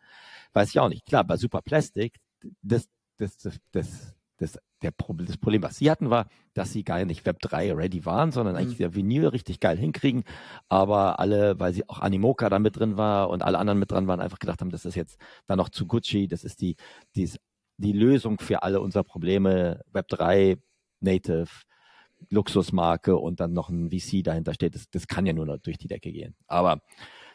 weiß ich auch nicht. Klar, bei Super Plastic, das, das, das, das, das, der Problem, das Problem, was sie hatten, war, dass sie gar nicht Web 3 ready waren, sondern eigentlich mhm. der Vinyl richtig geil hinkriegen. Aber alle, weil sie auch Animoca da mit drin war und alle anderen mit dran waren, einfach gedacht haben, das ist jetzt dann noch zu Gucci, das ist die, die die Lösung für alle unsere Probleme, Web3, Native, Luxusmarke und dann noch ein VC dahinter steht, das, das kann ja nur noch durch die Decke gehen. Aber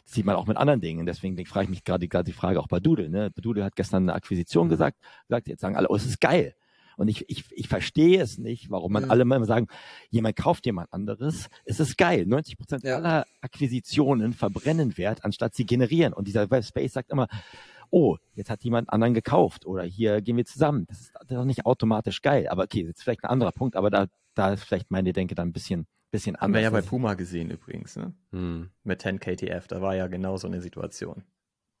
das sieht man auch mit anderen Dingen. Deswegen frage ich mich gerade gerade die Frage auch bei Doodle. Ne? Doodle hat gestern eine Akquisition gesagt, gesagt, jetzt sagen alle, oh, es ist geil. Und ich, ich, ich verstehe es nicht, warum man mhm. alle immer sagen, jemand kauft jemand anderes. Es ist geil. 90 Prozent ja. aller Akquisitionen verbrennen Wert, anstatt sie generieren. Und dieser Webspace sagt immer, oh, jetzt hat jemand anderen gekauft oder hier gehen wir zusammen. Das ist doch nicht automatisch geil. Aber okay, jetzt vielleicht ein anderer Punkt, aber da, da ist vielleicht meine Denke dann ein bisschen, bisschen anders. Haben wir ja bei Puma gesehen übrigens, ne? Hm. Mit 10 KTF, da war ja genau so eine Situation.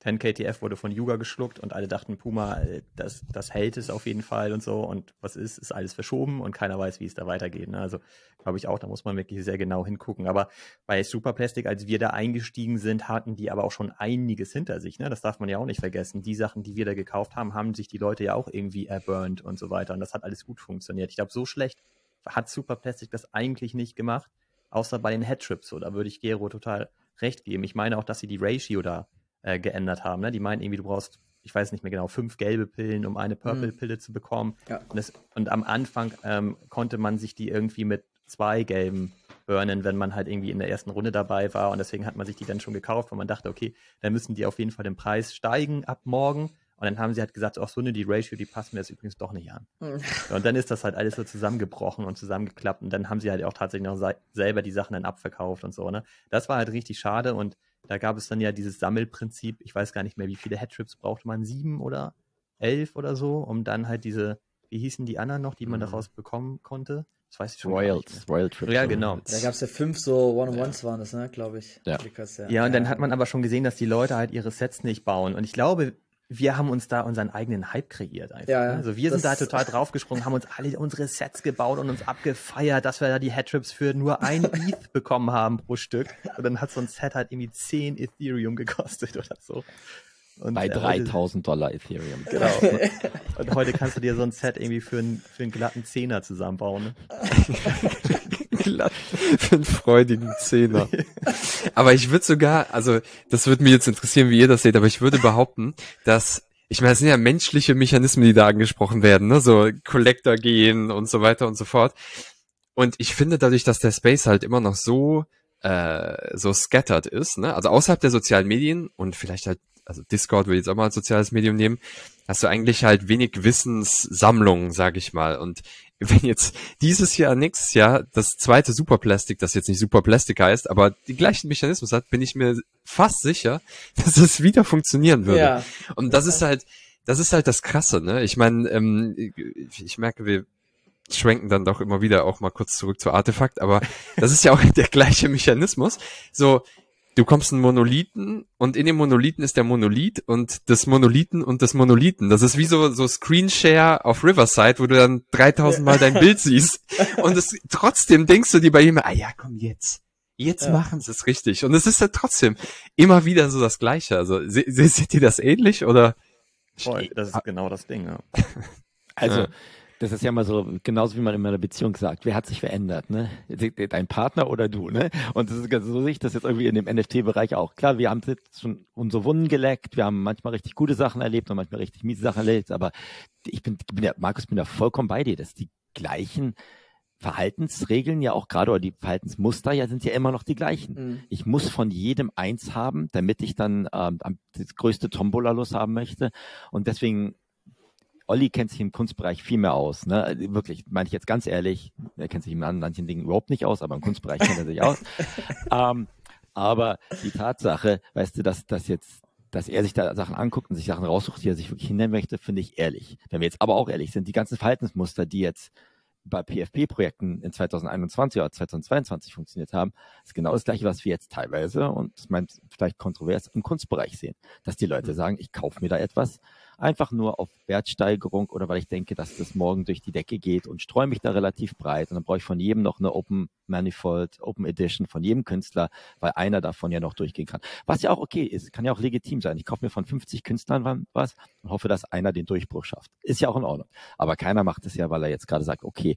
10 KTF wurde von Yuga geschluckt und alle dachten, Puma, äh, das, das hält es auf jeden Fall und so. Und was ist, ist alles verschoben und keiner weiß, wie es da weitergeht. Ne? Also glaube ich auch, da muss man wirklich sehr genau hingucken. Aber bei Superplastic, als wir da eingestiegen sind, hatten die aber auch schon einiges hinter sich. Ne? Das darf man ja auch nicht vergessen. Die Sachen, die wir da gekauft haben, haben sich die Leute ja auch irgendwie erburnt und so weiter. Und das hat alles gut funktioniert. Ich glaube, so schlecht hat Superplastic das eigentlich nicht gemacht, außer bei den Headtrips. So, da würde ich Gero total recht geben. Ich meine auch, dass sie die Ratio da äh, geändert haben. Ne? Die meinen irgendwie, du brauchst, ich weiß nicht mehr genau, fünf gelbe Pillen, um eine Purple-Pille mhm. zu bekommen. Ja. Und, das, und, am Anfang ähm, konnte man sich die irgendwie mit zwei gelben burnen, wenn man halt irgendwie in der ersten Runde dabei war. Und deswegen hat man sich die dann schon gekauft, weil man dachte, okay, dann müssen die auf jeden Fall den Preis steigen ab morgen. Und dann haben sie halt gesagt, auch so eine die Ratio, die passt mir jetzt übrigens doch nicht an. Mhm. Und dann ist das halt alles so zusammengebrochen und zusammengeklappt. Und dann haben sie halt auch tatsächlich noch selber die Sachen dann abverkauft und so. Ne? Das war halt richtig schade. Und da gab es dann ja dieses Sammelprinzip. Ich weiß gar nicht mehr, wie viele Headtrips brauchte man. Sieben oder elf oder so, um dann halt diese, wie hießen die anderen noch, die man mhm. daraus bekommen konnte? Das weiß ich schon. Royals, Royal Trips. Ja, genau. Da gab es ja fünf so One-on-Ones waren das, ne, glaube ich. Ja. Ja. Ja, und dann hat man aber schon gesehen, dass die Leute halt ihre Sets nicht bauen. Und ich glaube, wir haben uns da unseren eigenen Hype kreiert einfach. Ja, ja. ne? Also wir Das- sind da total draufgesprungen, haben uns alle unsere Sets gebaut und uns abgefeiert, dass wir da die Headtrips für nur ein ETH bekommen haben pro Stück. Und dann hat so ein Set halt irgendwie 10 Ethereum gekostet oder so. Und, Bei äh, heute- 3000 Dollar Ethereum. Genau. Und heute kannst du dir so ein Set irgendwie für einen, für einen glatten Zehner zusammenbauen. Ne? glatt für einen freudigen Zehner. Aber ich würde sogar, also das würde mich jetzt interessieren, wie ihr das seht, aber ich würde behaupten, dass ich meine, es sind ja menschliche Mechanismen, die da angesprochen werden, ne? so Collector gehen und so weiter und so fort. Und ich finde dadurch, dass der Space halt immer noch so äh, so scattered ist, ne? also außerhalb der sozialen Medien und vielleicht halt, also Discord will ich jetzt auch mal als soziales Medium nehmen, hast du eigentlich halt wenig Wissenssammlungen, sag ich mal. Und wenn jetzt dieses Jahr, nächstes Jahr das zweite Superplastik, das jetzt nicht Superplastik heißt, aber die gleichen Mechanismus hat, bin ich mir fast sicher, dass es wieder funktionieren würde. Ja. Und das ist halt, das ist halt das Krasse, ne? Ich meine, ähm, ich, ich merke, wir schwenken dann doch immer wieder auch mal kurz zurück zu Artefakt, aber das ist ja auch der gleiche Mechanismus. So, du kommst in einen Monolithen und in dem Monolithen ist der Monolith und des Monolithen und des Monolithen. Das ist wie so, so Screenshare auf Riverside, wo du dann 3000 Mal dein Bild siehst und es, trotzdem denkst du dir bei jemandem, ah ja, komm jetzt. Jetzt Ja. machen sie es richtig. Und es ist ja trotzdem immer wieder so das Gleiche. Also, se, se, seht ihr das ähnlich oder? Voll, das ist genau das Ding. Ja. Also, Ja. Das ist ja mal so, genauso wie man in einer Beziehung sagt, wer hat sich verändert, ne? Dein Partner oder du, ne? Und das ist ganz- so sehe ich das jetzt irgendwie in dem NFT-Bereich auch. Klar, wir haben jetzt schon unsere Wunden geleckt, wir haben manchmal richtig gute Sachen erlebt und manchmal richtig miese Sachen erlebt, aber ich bin, ich bin ja, Markus, bin da vollkommen bei dir, dass die gleichen Verhaltensregeln ja auch gerade oder die Verhaltensmuster ja sind ja immer noch die gleichen. Mhm. Ich muss von jedem eins haben, damit ich dann ähm, das größte Tombola los haben möchte. Und deswegen, Olli kennt sich im Kunstbereich viel mehr aus. Ne? Wirklich, meine ich jetzt ganz ehrlich, er kennt sich in manchen Dingen überhaupt nicht aus, aber im Kunstbereich kennt er sich aus. ähm, aber die Tatsache, weißt du, dass das jetzt dass er sich da Sachen anguckt und sich Sachen raussucht, die er sich wirklich hinnehmen möchte, finde ich ehrlich. Wenn wir jetzt aber auch ehrlich sind, die ganzen Verhaltensmuster, die jetzt bei PFP-Projekten in 2021 oder 2022 funktioniert haben, ist genau das gleiche, was wir jetzt teilweise, und das meint vielleicht kontrovers, im Kunstbereich sehen. Dass die Leute sagen, ich kaufe mir da etwas, einfach nur auf Wertsteigerung oder weil ich denke, dass das morgen durch die Decke geht und streue mich da relativ breit. Und dann brauche ich von jedem noch eine Open Manifold, Open Edition von jedem Künstler, weil einer davon ja noch durchgehen kann. Was ja auch okay ist, kann ja auch legitim sein. Ich kaufe mir von 50 Künstlern wa- was und hoffe, dass einer den Durchbruch schafft. Ist ja auch in Ordnung. Aber keiner macht es ja, weil er jetzt gerade sagt, okay,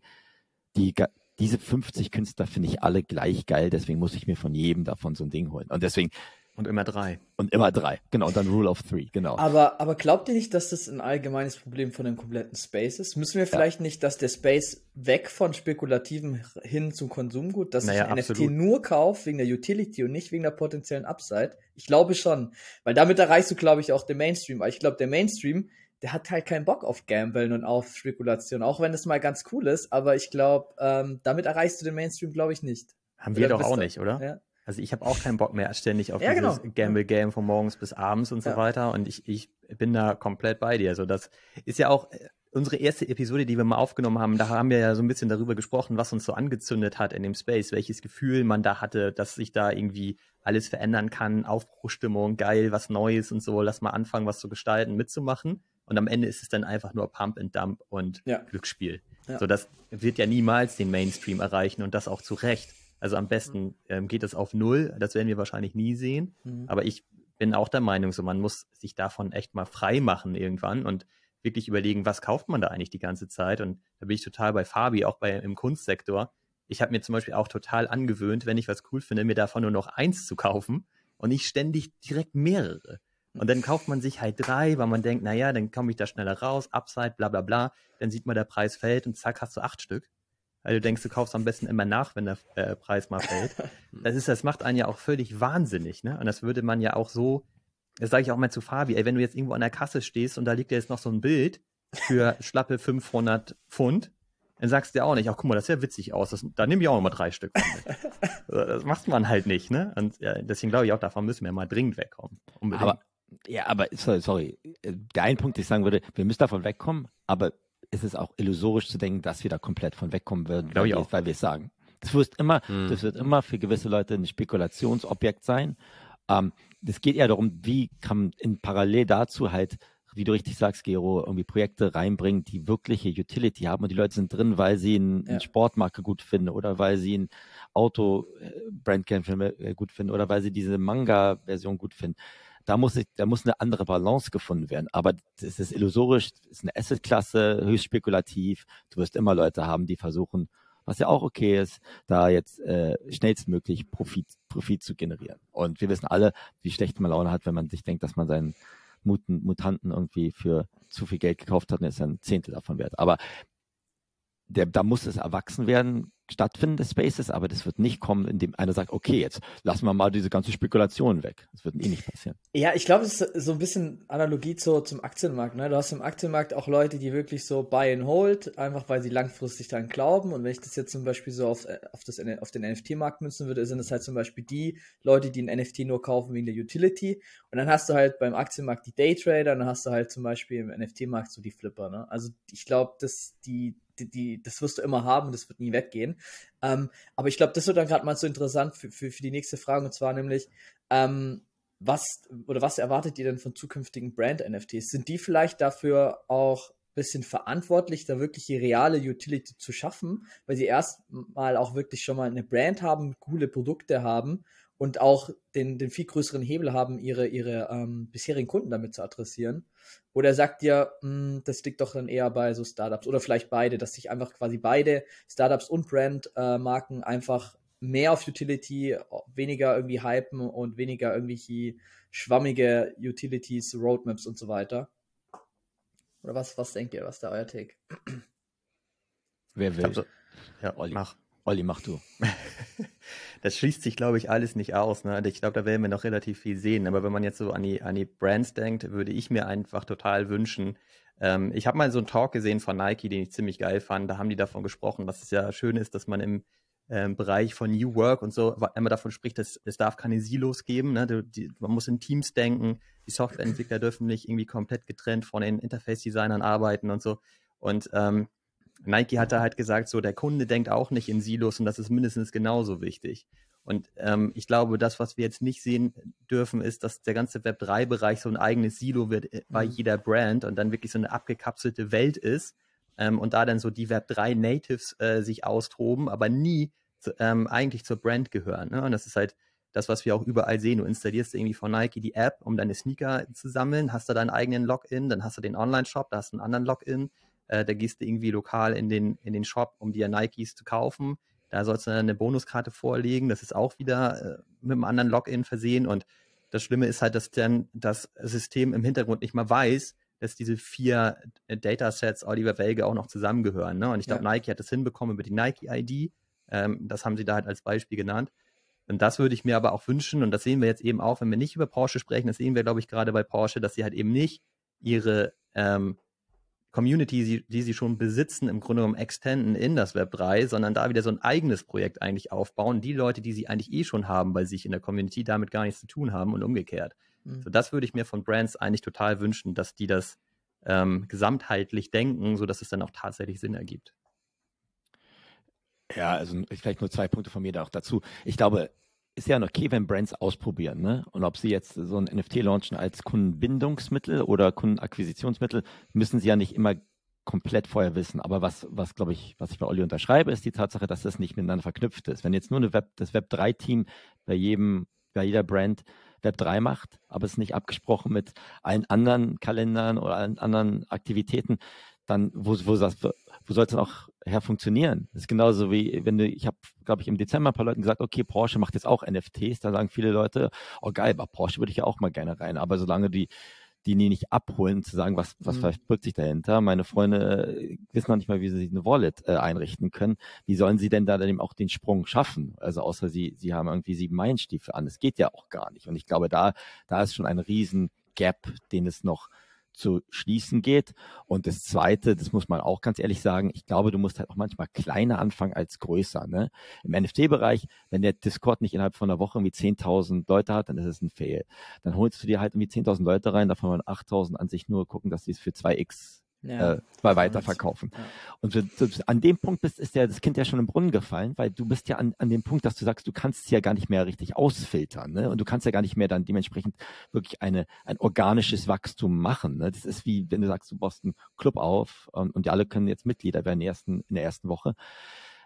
die, diese 50 Künstler finde ich alle gleich geil, deswegen muss ich mir von jedem davon so ein Ding holen. Und deswegen, Und immer drei. und immer drei. Genau, und dann Rule of Three, genau. Aber, aber glaubt ihr nicht, dass das ein allgemeines Problem von dem kompletten Space ist? Müssen wir vielleicht nicht, dass der Space weg von Spekulativen hin zum Konsumgut, dass Naja, ich ein absolut. NFT nur kaufe wegen der Utility und nicht wegen der potenziellen Upside? Ich glaube schon. Weil damit erreichst du, glaube ich, auch den Mainstream. Aber ich glaube, der Mainstream, der hat halt keinen Bock auf Gambeln und auf Spekulation, auch wenn es mal ganz cool ist. Aber ich glaube, ähm, damit erreichst du den Mainstream, glaube ich, nicht. Haben wir Oder doch auch nicht, oder? Ja. Also ich habe auch keinen Bock mehr ständig auf Ja, dieses genau. Gamble-Game von morgens bis abends und so Ja. weiter. Und ich, ich bin da komplett bei dir. Also das ist ja auch äh, unsere erste Episode, die wir mal aufgenommen haben. Da haben wir ja so ein bisschen darüber gesprochen, was uns so angezündet hat in dem Space, welches Gefühl man da hatte, dass sich da irgendwie alles verändern kann, Aufbruchstimmung, geil, was Neues und so. Lass mal anfangen, was zu gestalten, mitzumachen. Und am Ende ist es dann einfach nur Pump and Dump und Ja. Glücksspiel. So, das wird ja niemals den Mainstream erreichen und das auch zu Recht. Also am besten ähm, geht es auf Null. Das werden wir wahrscheinlich nie sehen. Mhm. Aber ich bin auch der Meinung, so man muss sich davon echt mal frei machen irgendwann und wirklich überlegen, was kauft man da eigentlich die ganze Zeit. Und da bin ich total bei Fabi, auch bei im Kunstsektor. Ich habe mir zum Beispiel auch total angewöhnt, wenn ich was cool finde, mir davon nur noch eins zu kaufen und nicht ständig direkt mehrere. Und dann kauft man sich halt drei, weil man denkt, naja, dann komme ich da schneller raus, Upside, bla bla bla. Dann sieht man, der Preis fällt und zack, hast du acht Stück. Weil du denkst, du kaufst am besten immer nach, wenn der äh, Preis mal fällt. Das ist, das macht einen ja auch völlig wahnsinnig, ne? Und das würde man ja auch so, das sage ich auch mal zu Fabi, ey, wenn du jetzt irgendwo an der Kasse stehst und da liegt ja jetzt noch so ein Bild für schlappe 500 Pfund, dann sagst du ja auch nicht, ach guck mal, das sieht ja witzig aus, das, da nehme ich auch noch mal drei Stück Das macht man halt nicht, ne? Und ja, deswegen glaube ich auch, davon müssen wir mal dringend wegkommen. Unbedingt. Aber, ja, aber, sorry, sorry. Der ein Punkt, den ich sagen würde, wir müssen davon wegkommen, aber ist es auch illusorisch zu denken, dass wir da komplett von wegkommen würden, Glaub weil, weil wir es sagen. Das wird immer, Hm. das wird immer für gewisse Leute ein Spekulationsobjekt sein. Ähm, das geht eher darum, wie kann man in parallel dazu halt, wie du richtig sagst, Gero, irgendwie Projekte reinbringen, die wirkliche Utility haben und die Leute sind drin, weil sie ein, Ja. eine Sportmarke gut finden oder weil sie ein Auto-Brand äh, gut finden oder weil sie diese Manga-Version gut finden. Da muss, ich, da muss eine andere Balance gefunden werden. Aber das ist illusorisch, das ist eine Asset-Klasse, höchst spekulativ. Du wirst immer Leute haben, die versuchen, was ja auch okay ist, da jetzt äh, schnellstmöglich Profit, Profit zu generieren. Und wir wissen alle, wie schlecht man Laune hat, wenn man sich denkt, dass man seinen Muten, Mutanten irgendwie für zu viel Geld gekauft hat und ist ein Zehntel davon wert. Aber der, da muss es erwachsen werden, stattfinden des Spaces, aber das wird nicht kommen, indem einer sagt, okay, jetzt lassen wir mal diese ganze Spekulation weg. Das wird eh nicht passieren. Ja, ich glaube, es ist so ein bisschen Analogie zu, zum Aktienmarkt. Ne? Du hast im Aktienmarkt auch Leute, die wirklich so buy and hold, einfach weil sie langfristig daran glauben. Und wenn ich das jetzt zum Beispiel so auf, äh, auf, das, auf den NFT-Markt münzen würde, sind es halt zum Beispiel die Leute, die ein NFT nur kaufen wegen der Utility. Und dann hast du halt beim Aktienmarkt die Daytrader dann hast du halt zum Beispiel im NFT-Markt so die Flipper. Ne? Also ich glaube, dass die, die, die, das wirst du immer haben, das wird nie weggehen. Ähm, aber ich glaube, das wird dann gerade mal so interessant für, für, für die nächste Frage, und zwar nämlich, ähm, was oder was erwartet ihr denn von zukünftigen Brand-NFTs? Sind die vielleicht dafür auch ein bisschen verantwortlich, da wirklich die reale Utility zu schaffen, weil sie erstmal auch wirklich schon mal eine Brand haben, coole Produkte haben und auch den, den viel größeren Hebel haben, ihre, ihre ähm, bisherigen Kunden damit zu adressieren? Oder sagt ihr, mh, das liegt doch dann eher bei so Startups oder vielleicht beide, dass sich einfach quasi beide Startups und Brandmarken äh, einfach mehr auf Utility, weniger irgendwie hypen und weniger irgendwie schwammige Utilities, Roadmaps und so weiter? Oder was, was denkt ihr, was ist da euer Take? Wer will? Also, ja, Olli. mach. Olli, mach du. Das schließt sich, glaube ich, alles nicht aus. Ne? Ich glaube, da werden wir noch relativ viel sehen. Aber wenn man jetzt so an die, an die Brands denkt, würde ich mir einfach total wünschen. Ähm, ich habe mal so einen Talk gesehen von Nike, den ich ziemlich geil fand. Da haben die davon gesprochen, dass es ja schön ist, dass man im ähm, Bereich von New Work und so immer davon spricht, dass es darf keine Silos geben. Ne? Die, die, man muss in Teams denken. Die Softwareentwickler dürfen nicht irgendwie komplett getrennt von den Interface-Designern arbeiten und so. Und ähm, Nike hat da halt gesagt, so der Kunde denkt auch nicht in Silos und das ist mindestens genauso wichtig. Und ähm, ich glaube, das, was wir jetzt nicht sehen dürfen, ist, dass der ganze Web3-Bereich so ein eigenes Silo wird äh, bei Mhm. jeder Brand und dann wirklich so eine abgekapselte Welt ist ähm, und da dann so die Web3-Natives äh, sich austoben, aber nie zu, ähm, eigentlich zur Brand gehören. Ne? Und das ist halt das, was wir auch überall sehen. Du installierst irgendwie von Nike die App, um deine Sneaker zu sammeln, hast da deinen eigenen Login, dann hast du den Online-Shop, da hast du einen anderen Login, äh, da gehst du irgendwie lokal in den, in den Shop, um dir Nikes zu kaufen. Da sollst du dann eine Bonuskarte vorlegen. Das ist auch wieder äh, mit einem anderen Login versehen. Und das Schlimme ist halt, dass dann das System im Hintergrund nicht mal weiß, dass diese vier äh, Datasets Oliver Welge auch noch zusammengehören. Ne? Und ich glaube, Ja. Nike hat das hinbekommen über die Nike-ID. Ähm, das haben sie da halt als Beispiel genannt. Und das würde ich mir aber auch wünschen, und das sehen wir jetzt eben auch, wenn wir nicht über Porsche sprechen, das sehen wir, glaube ich, gerade bei Porsche, dass sie halt eben nicht ihre ähm, Community, die, die sie schon besitzen, im Grunde genommen extenden in das Web 3, sondern da wieder so ein eigenes Projekt eigentlich aufbauen. Die Leute, die sie eigentlich eh schon haben, weil sie sich in der Community damit gar nichts zu tun haben und umgekehrt. Mhm. So, das würde ich mir von Brands eigentlich total wünschen, dass die das ähm, gesamtheitlich denken, sodass es dann auch tatsächlich Sinn ergibt. Ja, also vielleicht nur zwei Punkte von mir da auch dazu. Ich glaube, ist ja okay, wenn Brands ausprobieren, ne? Und ob sie jetzt so ein NFT launchen als Kundenbindungsmittel oder Kundenakquisitionsmittel, müssen sie ja nicht immer komplett vorher wissen. Aber was, was glaube ich, was ich bei Olli unterschreibe, ist die Tatsache, dass das nicht miteinander verknüpft ist. Wenn jetzt nur eine Web, das Web 3 Team bei jedem, bei jeder Brand Web 3 macht, aber es nicht abgesprochen mit allen anderen Kalendern oder allen anderen Aktivitäten, dann wo, wo, wo soll es dann auch her funktionieren? Das ist genauso wie, wenn du, ich habe, glaube ich, im Dezember ein paar Leuten gesagt, okay, Porsche macht jetzt auch NFTs, da sagen viele Leute, oh geil, bei Porsche würde ich ja auch mal gerne rein, aber solange die die nie nicht abholen, zu sagen, was, was Mhm. verbirgt sich dahinter. Meine Freunde äh, wissen noch nicht mal, wie sie sich eine Wallet äh, einrichten können. Wie sollen sie denn da dann eben auch den Sprung schaffen? Also außer sie, sie haben irgendwie sieben Meilenstiefel an. Das geht ja auch gar nicht. Und ich glaube, da, da ist schon ein riesen Gap, den es noch zu schließen geht. Und das Zweite, das muss man auch ganz ehrlich sagen, ich glaube, du musst halt auch manchmal kleiner anfangen als größer. Ne? Im NFT-Bereich, wenn der Discord nicht innerhalb von einer Woche irgendwie 10.000 Leute hat, dann ist es ein Fail. Dann holst du dir halt irgendwie 10.000 Leute rein, davon wollen 8.000 an sich nur gucken, dass sie es für 2x ja. äh, bei Weiterverkaufen. Ja. Und du, du, an dem Punkt bist, ist ja das Kind ja schon im Brunnen gefallen, weil du bist ja an, an dem Punkt, dass du sagst, du kannst es ja gar nicht mehr richtig ausfiltern, ne? Und du kannst ja gar nicht mehr dann dementsprechend wirklich eine ein organisches Wachstum machen. Ne? Das ist wie, wenn du sagst, du baust einen Club auf und, und die alle können jetzt Mitglieder werden in der ersten, in der ersten Woche.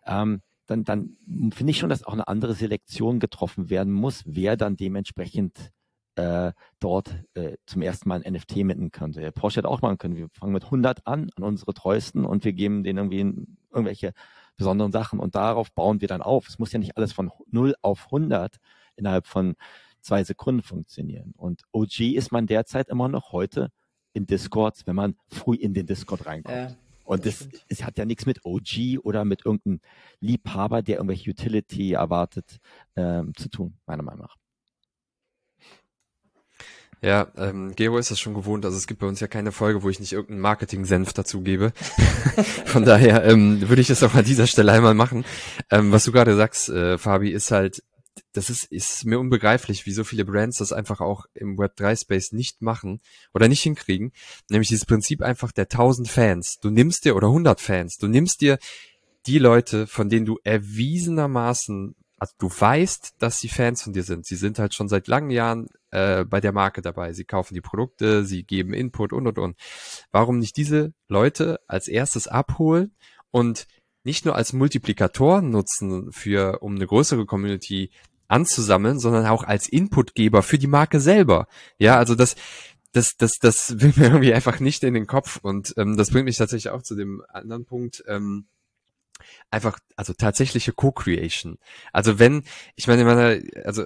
Ähm, dann, dann finde ich schon, dass auch eine andere Selektion getroffen werden muss, wer dann dementsprechend äh, dort äh, zum ersten Mal ein NFT mitten könnte. Porsche hätte auch machen können. Wir fangen mit 100 an, an unsere treuesten und wir geben denen irgendwie irgendwelche besonderen Sachen und darauf bauen wir dann auf. Es muss ja nicht alles von 0 auf 100 innerhalb von zwei Sekunden funktionieren. Und OG ist man derzeit immer noch heute in Discords, wenn man früh in den Discord reinkommt. Ja, und das, das es hat ja nichts mit OG oder mit irgendeinem Liebhaber, der irgendwelche Utility erwartet, ähm, zu tun, meiner Meinung nach. Ja, ähm, Gero ist das schon gewohnt. Also es gibt bei uns ja keine Folge, wo ich nicht irgendeinen Marketing-Senf dazu gebe. Von daher ähm, würde ich das auch an dieser Stelle einmal machen. Ähm, was du gerade sagst, äh, Fabi, ist halt, das ist, ist mir unbegreiflich, wie so viele Brands das einfach auch im Web3-Space nicht machen oder nicht hinkriegen. Nämlich dieses Prinzip einfach der 1000 Fans. Du nimmst dir, oder 100 Fans, du nimmst dir die Leute, von denen du erwiesenermaßen also du weißt, dass sie Fans von dir sind. Sie sind halt schon seit langen Jahren äh, bei der Marke dabei. Sie kaufen die Produkte, sie geben Input und und und. Warum nicht diese Leute als erstes abholen und nicht nur als Multiplikatoren nutzen für, um eine größere Community anzusammeln, sondern auch als Inputgeber für die Marke selber. Ja, also das, das, das, das will mir irgendwie einfach nicht in den Kopf und ähm, das bringt mich tatsächlich auch zu dem anderen Punkt. Ähm, einfach, also tatsächliche Co-Creation. Also wenn, ich meine, also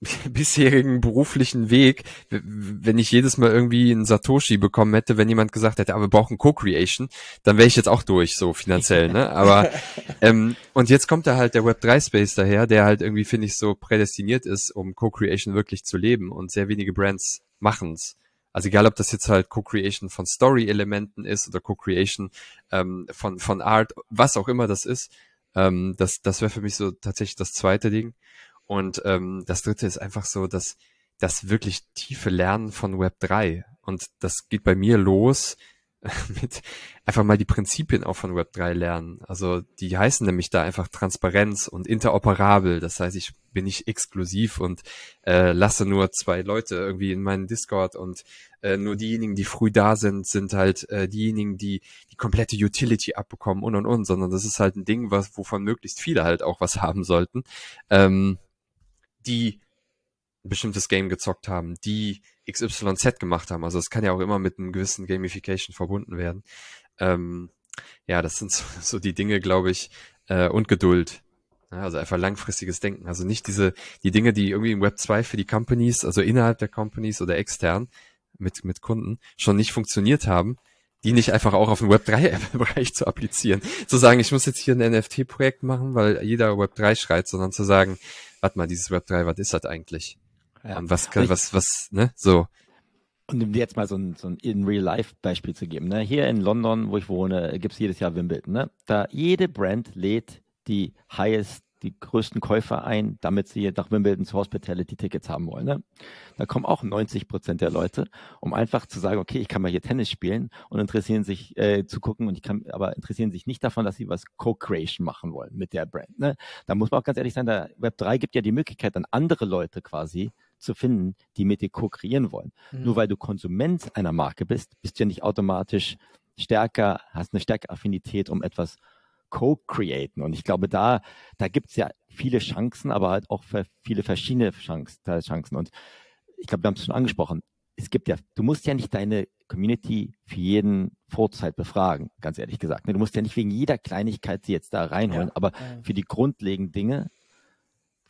bisherigen beruflichen Weg, wenn ich jedes Mal irgendwie einen Satoshi bekommen hätte, wenn jemand gesagt hätte, aber wir brauchen Co-Creation, dann wäre ich jetzt auch durch, so finanziell, ne? Aber ähm, und jetzt kommt da halt der Web3 Space daher, der halt irgendwie, finde ich, so prädestiniert ist, um Co-Creation wirklich zu leben und sehr wenige Brands machen's. Also egal, ob das jetzt halt Co-Creation von Story-Elementen ist oder Co-Creation ähm, von, von Art, was auch immer das ist, ähm, das, das wäre für mich so tatsächlich das zweite Ding. Und ähm, das dritte ist einfach so, dass das wirklich tiefe Lernen von Web 3. Und das geht bei mir los mit einfach mal die Prinzipien auch von Web3 lernen. Also die heißen nämlich da einfach Transparenz und interoperabel. Das heißt, ich bin nicht exklusiv und äh, lasse nur zwei Leute irgendwie in meinen Discord und äh, nur diejenigen, die früh da sind, sind halt äh, diejenigen, die die komplette Utility abbekommen und und und, sondern das ist halt ein Ding, was wovon möglichst viele halt auch was haben sollten, ähm, die ein bestimmtes Game gezockt haben, die XYZ gemacht haben. Also es kann ja auch immer mit einem gewissen Gamification verbunden werden. Ähm, ja, das sind so, so die Dinge, glaube ich, äh, und Geduld. Ja, also einfach langfristiges Denken. Also nicht diese, die Dinge, die irgendwie im Web 2 für die Companies, also innerhalb der Companies oder extern mit, mit Kunden schon nicht funktioniert haben, die nicht einfach auch auf den Web 3 Bereich zu applizieren. Zu sagen, ich muss jetzt hier ein NFT-Projekt machen, weil jeder Web 3 schreit, sondern zu sagen, warte mal, dieses Web 3, was ist das eigentlich? Ja. Und was kann, was, was, ne, so. Und um dir jetzt mal so ein, so ein In-Real-Life-Beispiel zu geben. Ne? Hier in London, wo ich wohne, gibt's jedes Jahr Wimbledon. Ne? Da jede Brand lädt die highest, die größten Käufer ein, damit sie nach Wimbledon zu Hospitality-Tickets haben wollen. Ne? Da kommen auch 90 Prozent der Leute, um einfach zu sagen, okay, ich kann mal hier Tennis spielen und interessieren sich äh, zu gucken und ich kann, aber interessieren sich nicht davon, dass sie was Co-Creation machen wollen mit der Brand. Ne? Da muss man auch ganz ehrlich sein, der Web 3 gibt ja die Möglichkeit, dann andere Leute quasi zu finden, die mit dir ko-kreieren wollen. Mhm. Nur weil du Konsument einer Marke bist, bist du ja nicht automatisch stärker, hast eine stärkere Affinität, um etwas co-createn. Und ich glaube, da, da gibt's ja viele Chancen, aber halt auch viele verschiedene Chancen. Und ich glaube, wir haben es schon angesprochen. Es gibt ja, du musst ja nicht deine Community für jeden Vorzeit befragen, ganz ehrlich gesagt. Du musst ja nicht wegen jeder Kleinigkeit sie jetzt da reinholen, ja. aber für die grundlegenden Dinge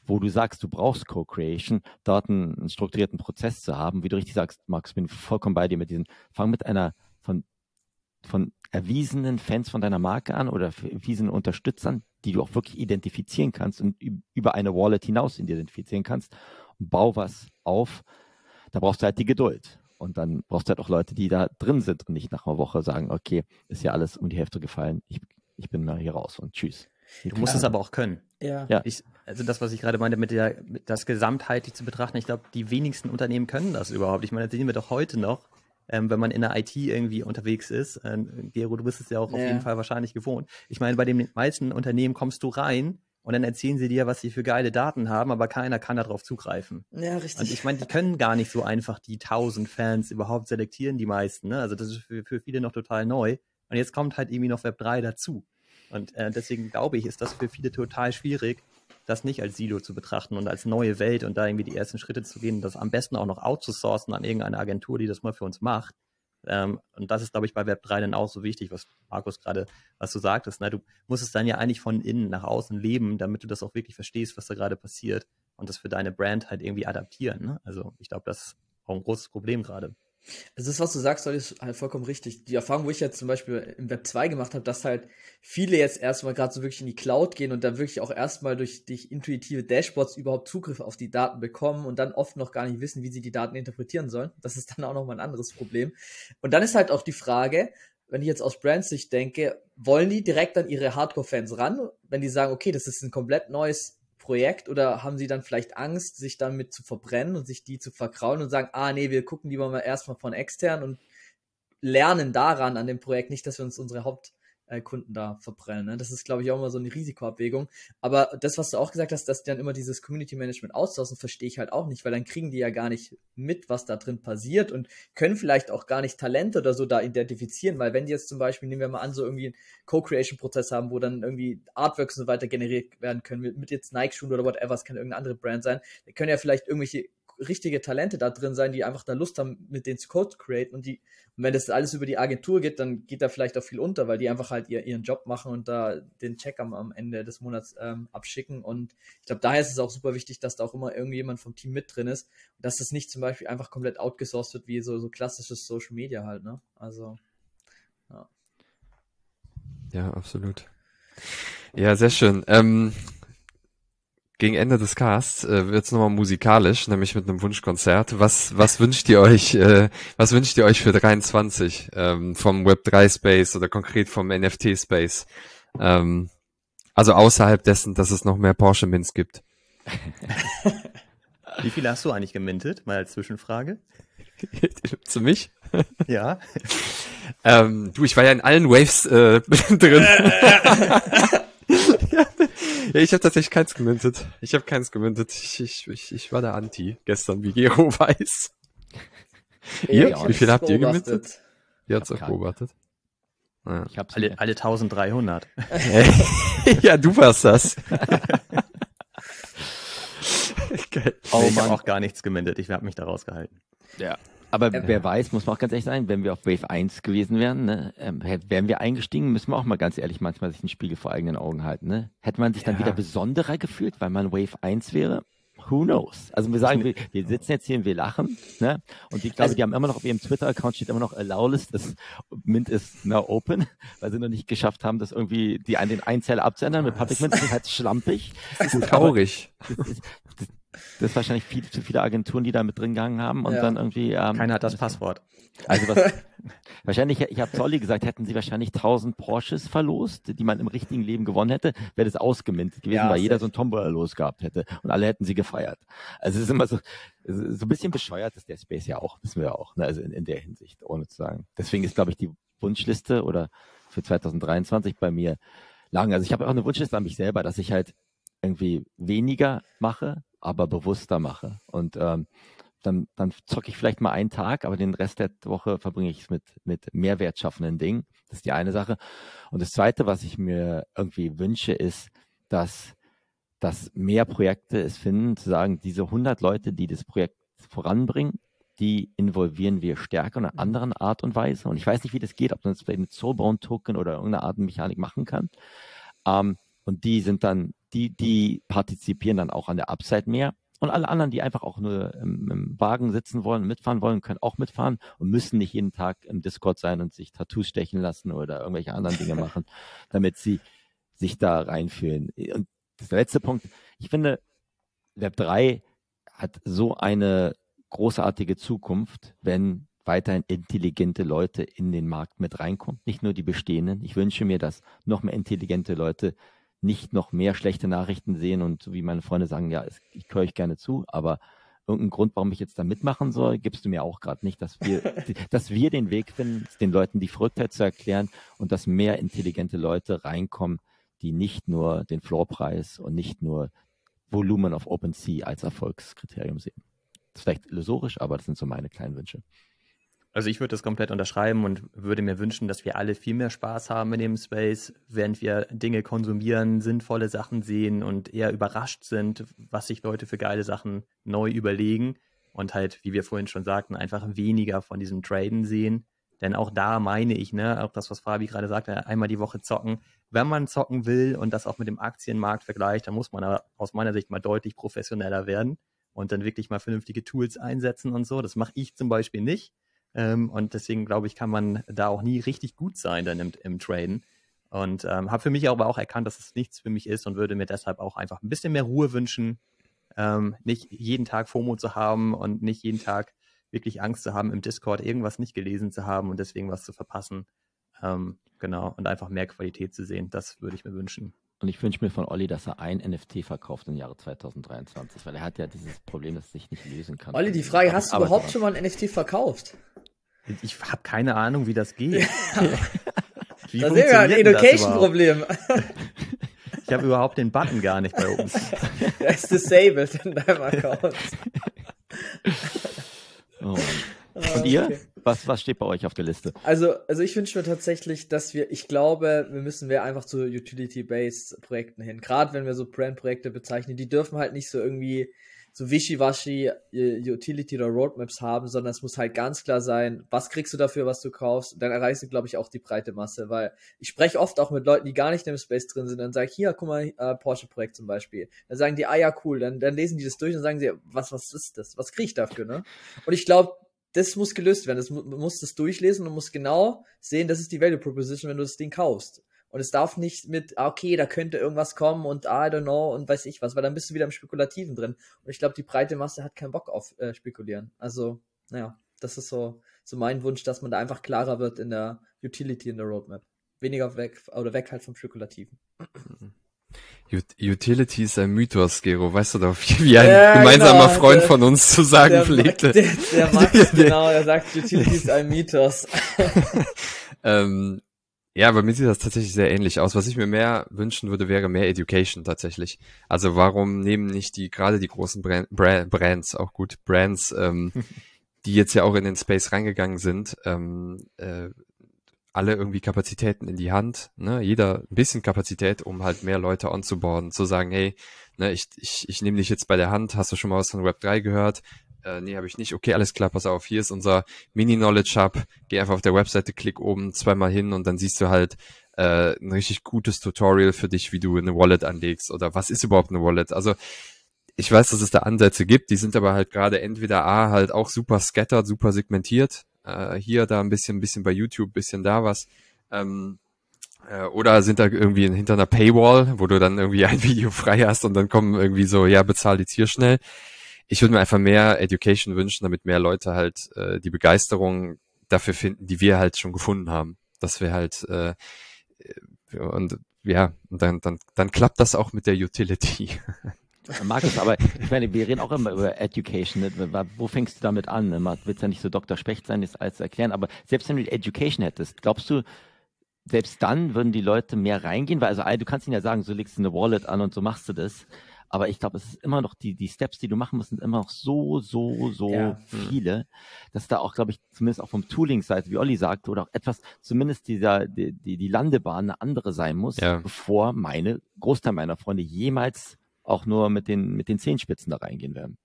wo du sagst, du brauchst Co-Creation, dort einen, einen, strukturierten Prozess zu haben, wie du richtig sagst, Max, bin vollkommen bei dir mit diesen, fang mit einer von, erwiesenen Fans von deiner Marke an oder erwiesenen Unterstützern, die du auch wirklich identifizieren kannst und über eine Wallet hinaus identifizieren kannst und bau was auf. Da brauchst du halt die Geduld. Und dann brauchst du halt auch Leute, die da drin sind und nicht nach einer Woche sagen, okay, ist ja alles um die Hälfte gefallen, ich, ich bin mal hier raus und tschüss. Du musst es aber auch können. Ja. ja. Ich, also das, was ich gerade meinte, mit der, mit das gesamtheitlich zu betrachten, ich glaube, die wenigsten Unternehmen können das überhaupt. Ich meine, das sehen wir doch heute noch, ähm, wenn man in der IT irgendwie unterwegs ist. Äh, Gero, du bist es ja auch ja. auf jeden Fall wahrscheinlich gewohnt. Ich meine, bei den meisten Unternehmen kommst du rein und dann erzählen sie dir, was sie für geile Daten haben, aber keiner kann darauf zugreifen. Ja, richtig. Und ich meine, die können gar nicht so einfach die 1000 Fans überhaupt selektieren, die meisten. Ne? Also das ist für, für viele noch total neu. Und jetzt kommt halt irgendwie noch Web 3 dazu. Und äh, deswegen glaube ich, ist das für viele total schwierig, das nicht als Silo zu betrachten und als neue Welt und da irgendwie die ersten Schritte zu gehen, das am besten auch noch outzusourcen an irgendeine Agentur, die das mal für uns macht. Ähm, und das ist, glaube ich, bei Web 3 dann auch so wichtig, was Markus gerade, was du sagtest. Ne? Du musst es dann ja eigentlich von innen nach außen leben, damit du das auch wirklich verstehst, was da gerade passiert und das für deine Brand halt irgendwie adaptieren. Ne? Also ich glaube, das ist auch ein großes Problem gerade. Es ist, was du sagst, ist halt vollkommen richtig. Die Erfahrung, wo ich jetzt zum Beispiel im Web 2 gemacht habe, dass halt viele jetzt erstmal gerade so wirklich in die Cloud gehen und dann wirklich auch erstmal durch, durch intuitive Dashboards überhaupt Zugriff auf die Daten bekommen und dann oft noch gar nicht wissen, wie sie die Daten interpretieren sollen. Das ist dann auch nochmal ein anderes Problem. Und dann ist halt auch die Frage, wenn ich jetzt aus Brands Sicht denke, wollen die direkt an ihre Hardcore-Fans ran, wenn die sagen, okay, das ist ein komplett neues Projekt oder haben sie dann vielleicht Angst, sich damit zu verbrennen und sich die zu verkraulen und sagen, ah nee, wir gucken lieber mal erstmal von extern und lernen daran an dem Projekt, nicht, dass wir uns unsere Haupt äh, Kunden da verbrennen. Ne? Das ist, glaube ich, auch immer so eine Risikoabwägung. Aber das, was du auch gesagt hast, dass die dann immer dieses Community Management outsourcen, verstehe ich halt auch nicht, weil dann kriegen die ja gar nicht mit, was da drin passiert und können vielleicht auch gar nicht Talente oder so da identifizieren, weil wenn die jetzt zum Beispiel, nehmen wir mal an, so irgendwie einen Co-Creation-Prozess haben, wo dann irgendwie Artworks und so weiter generiert werden können, mit, mit jetzt Nike-Schuhen oder whatever, es kann irgendeine andere Brand sein, die können ja vielleicht irgendwelche richtige Talente da drin sein, die einfach da Lust haben, mit denen zu Code createn und die, und wenn das alles über die Agentur geht, dann geht da vielleicht auch viel unter, weil die einfach halt ihr, ihren Job machen und da den Check am, am Ende des Monats ähm, abschicken. Und ich glaube, daher ist es auch super wichtig, dass da auch immer irgendjemand vom Team mit drin ist und dass das nicht zum Beispiel einfach komplett outgesourced wird, wie so, so klassisches Social Media halt, ne? Also, ja. Ja, absolut. Ja, sehr schön. Ähm, gegen Ende des Casts äh, wird es nochmal musikalisch, nämlich mit einem Wunschkonzert. Was, was wünscht ihr euch, äh, was wünscht ihr euch für 23 ähm, vom Web3 Space oder konkret vom NFT Space? Ähm, also außerhalb dessen, dass es noch mehr Porsche Mints gibt. Wie viele hast du eigentlich gemintet? Mal als Zwischenfrage. Zu mich? Ja. ähm, du, ich war ja in allen Waves äh, drin. Ich habe tatsächlich keins gemintet. Ich habe keins gemintet. Ich, ich, ich, ich war der Anti gestern, wie Gero weiß. ihr? Wie viel habt ihr gemintet? Ihr habt's auch beobachtet. Ja. Ich hab's alle, alle 1300. ja, du warst das. Geil. Oh, nee, ich habe auch gar nichts gemintet. Ich habe mich da rausgehalten. Ja. Aber ja. wer weiß, muss man auch ganz ehrlich sein, wenn wir auf Wave 1 gewesen wären, ne, ähm, wären wir eingestiegen, müssen wir auch mal ganz ehrlich manchmal sich den Spiegel vor eigenen Augen halten. Ne? Hätte man sich dann wieder besonderer gefühlt, weil man Wave 1 wäre? Who knows? Also wir sagen, wir, wir sitzen jetzt hier und wir lachen, ne? Und ich glaube, also, die haben immer noch auf ihrem Twitter-Account steht immer noch Allowless, das Mint ist now open, weil sie noch nicht geschafft haben, das irgendwie die an den Einzeller abzuändern. Mit Public Mint ist halt schlampig. Das ist traurig. Das, ist, das, das ist wahrscheinlich viel zu viele Agenturen, die da mit drin gegangen haben und ja. dann irgendwie. Ähm, Keiner hat das Passwort. Also was, wahrscheinlich, ich habe Zolli gesagt, hätten sie wahrscheinlich 1000 Porsches verlost, die man im richtigen Leben gewonnen hätte, wäre das ausgemintet gewesen, ja, weil jeder so ein Tombola losgehabt hätte und alle hätten sie gefeiert. Also es ist immer so, so ein bisschen bescheuert ist der Space ja auch, wissen wir ja auch, ne? also in, in der Hinsicht, ohne zu sagen. Deswegen ist, glaube ich, die Wunschliste oder für 2023 bei mir lang. Also ich habe auch eine Wunschliste an mich selber, dass ich halt irgendwie weniger mache, aber bewusster mache. Und ähm, dann, dann zocke ich vielleicht mal einen Tag, aber den Rest der Woche verbringe ich es mit, mit mehrwertschaffenden Dingen. Das ist die eine Sache. Und das zweite, was ich mir irgendwie wünsche, ist, dass, dass mehr Projekte es finden, zu sagen, diese 100 Leute, die das Projekt voranbringen, die involvieren wir stärker in einer anderen Art und Weise. Und ich weiß nicht, wie das geht, ob man das vielleicht mit Soulbound-Token oder irgendeiner Art Mechanik machen kann. Ähm, und die sind dann die, die partizipieren dann auch an der Upside mehr. Und alle anderen, die einfach auch nur im, im, Wagen sitzen wollen, mitfahren wollen, können auch mitfahren und müssen nicht jeden Tag im Discord sein und sich Tattoos stechen lassen oder irgendwelche anderen Dinge machen, damit sie sich da reinfühlen. Und der letzte Punkt, ich finde, Web 3 hat so eine großartige Zukunft, wenn weiterhin intelligente Leute in den Markt mit reinkommen, nicht nur die bestehenden. Ich wünsche mir, dass noch mehr intelligente Leute nicht noch mehr schlechte Nachrichten sehen und wie meine Freunde sagen, ja, ich höre euch gerne zu, aber irgendeinen Grund, warum ich jetzt da mitmachen soll, gibst du mir auch gerade nicht, dass wir, dass wir den Weg finden, den Leuten die Verrücktheit zu erklären und dass mehr intelligente Leute reinkommen, die nicht nur den Floorpreis und nicht nur Volumen auf OpenSea als Erfolgskriterium sehen. Das ist vielleicht illusorisch, aber das sind so meine kleinen Wünsche. Also ich würde das komplett unterschreiben und würde mir wünschen, dass wir alle viel mehr Spaß haben in dem Space, während wir Dinge konsumieren, sinnvolle Sachen sehen und eher überrascht sind, was sich Leute für geile Sachen neu überlegen und halt, wie wir vorhin schon sagten, einfach weniger von diesem Traden sehen. Denn auch da meine ich, ne, auch das, was Fabi gerade sagte, einmal die Woche zocken. Wenn man zocken will und das auch mit dem Aktienmarkt vergleicht, dann muss man aus meiner Sicht mal deutlich professioneller werden und dann wirklich mal vernünftige Tools einsetzen und so. Das mache ich zum Beispiel nicht. Ähm, und deswegen glaube ich, kann man da auch nie richtig gut sein dann im, im Traden. Und ähm, habe für mich aber auch erkannt, dass es nichts für mich ist und würde mir deshalb auch einfach ein bisschen mehr Ruhe wünschen, ähm, nicht jeden Tag FOMO zu haben und nicht jeden Tag wirklich Angst zu haben, im Discord irgendwas nicht gelesen zu haben und deswegen was zu verpassen. Ähm, genau, und einfach mehr Qualität zu sehen, das würde ich mir wünschen. Und ich wünsche mir von Olli, dass er ein NFT verkauft im Jahre 2023, weil er hat ja dieses Problem, dass er sich nicht lösen kann. Olli, die Frage, hast du überhaupt schon mal ein NFT verkauft? Ich habe keine Ahnung, wie das geht. wie da sehen wir ein Education-Problem. Ich habe überhaupt den Button gar nicht bei uns. Er ist disabled in deinem Account. Oh Und ihr? Okay. Was, was steht bei euch auf der Liste? Also, also ich wünsche mir tatsächlich, dass wir, ich glaube, wir müssen wir einfach zu Utility-Based Projekten hin. Gerade wenn wir so Brand-Projekte bezeichnen, die dürfen halt nicht so irgendwie so wischiwaschi äh, Utility oder Roadmaps haben, sondern es muss halt ganz klar sein, was kriegst du dafür, was du kaufst. Dann erreichst du, glaube ich, auch die breite Masse, weil ich spreche oft auch mit Leuten, die gar nicht im Space drin sind, dann sage ich, hier, guck mal, äh, Porsche-Projekt zum Beispiel. Dann sagen die, ah ja, cool, dann, dann lesen die das durch und sagen sie, was, was ist das? Was kriege ich dafür, ne? Und ich glaube, das muss gelöst werden. Das, man muss das durchlesen und muss genau sehen, das ist die Value Proposition, wenn du das Ding kaufst. Und es darf nicht mit, ah, okay, da könnte irgendwas kommen und I don't know und weiß ich was, weil dann bist du wieder im Spekulativen drin. Und ich glaube, die breite Masse hat keinen Bock auf äh, Spekulieren. Also, naja, das ist so, so mein Wunsch, dass man da einfach klarer wird in der Utility in der Roadmap. Weniger weg oder weg halt vom Spekulativen. Utility ist ein Mythos, Gero, weißt du doch, wie ein ja, gemeinsamer genau, Freund der, von uns zu sagen der, pflegte. Der, der Max, genau, er sagt, Utility ist ein Mythos. ähm, ja, bei mir sieht das tatsächlich sehr ähnlich aus. Was ich mir mehr wünschen würde, wäre mehr Education tatsächlich. Also warum nehmen nicht die, gerade die großen Brand, Brands, auch gut, Brands, ähm, die jetzt ja auch in den Space reingegangen sind, ähm, äh, alle irgendwie Kapazitäten in die Hand, ne? jeder ein bisschen Kapazität, um halt mehr Leute onzuboarden, zu sagen, hey, ne, ich, ich, ich nehme dich jetzt bei der Hand, hast du schon mal was von Web 3 gehört? Äh, nee, habe ich nicht. Okay, alles klar, pass auf, hier ist unser Mini-Knowledge-Hub. Geh einfach auf der Webseite, klick oben zweimal hin und dann siehst du halt äh, ein richtig gutes Tutorial für dich, wie du eine Wallet anlegst oder was ist überhaupt eine Wallet. Also ich weiß, dass es da Ansätze gibt, die sind aber halt gerade entweder A, halt auch super scattered, super segmentiert. Äh, hier, da ein bisschen, ein bisschen bei YouTube, bisschen da was. Ähm, äh, oder sind da irgendwie hinter einer Paywall, wo du dann irgendwie ein Video frei hast und dann kommen irgendwie so, ja, bezahl jetzt hier schnell ich würde mir einfach mehr Education wünschen, damit mehr Leute halt äh, die Begeisterung dafür finden, die wir halt schon gefunden haben. Dass wir halt äh, und ja, und dann, dann, dann klappt das auch mit der Utility. Markus, aber ich meine, wir reden auch immer über Education. Ne? Wo fängst du damit an? Ne? Man wird ja nicht so Dr. Specht sein, das alles erklären, aber selbst wenn du Education hättest, glaubst du, selbst dann würden die Leute mehr reingehen? Weil also du kannst ihnen ja sagen, so legst du eine Wallet an und so machst du das. Aber ich glaube, es ist immer noch die, die Steps, die du machen musst, sind immer noch so, so, so ja. viele, dass da auch, glaube ich, zumindest auch vom Tooling-Seite, wie Olli sagte, oder auch etwas, zumindest dieser, die, die, die Landebahn eine andere sein muss, ja. bevor meine, Großteil meiner Freunde jemals auch nur mit den, mit den Zehenspitzen da reingehen werden.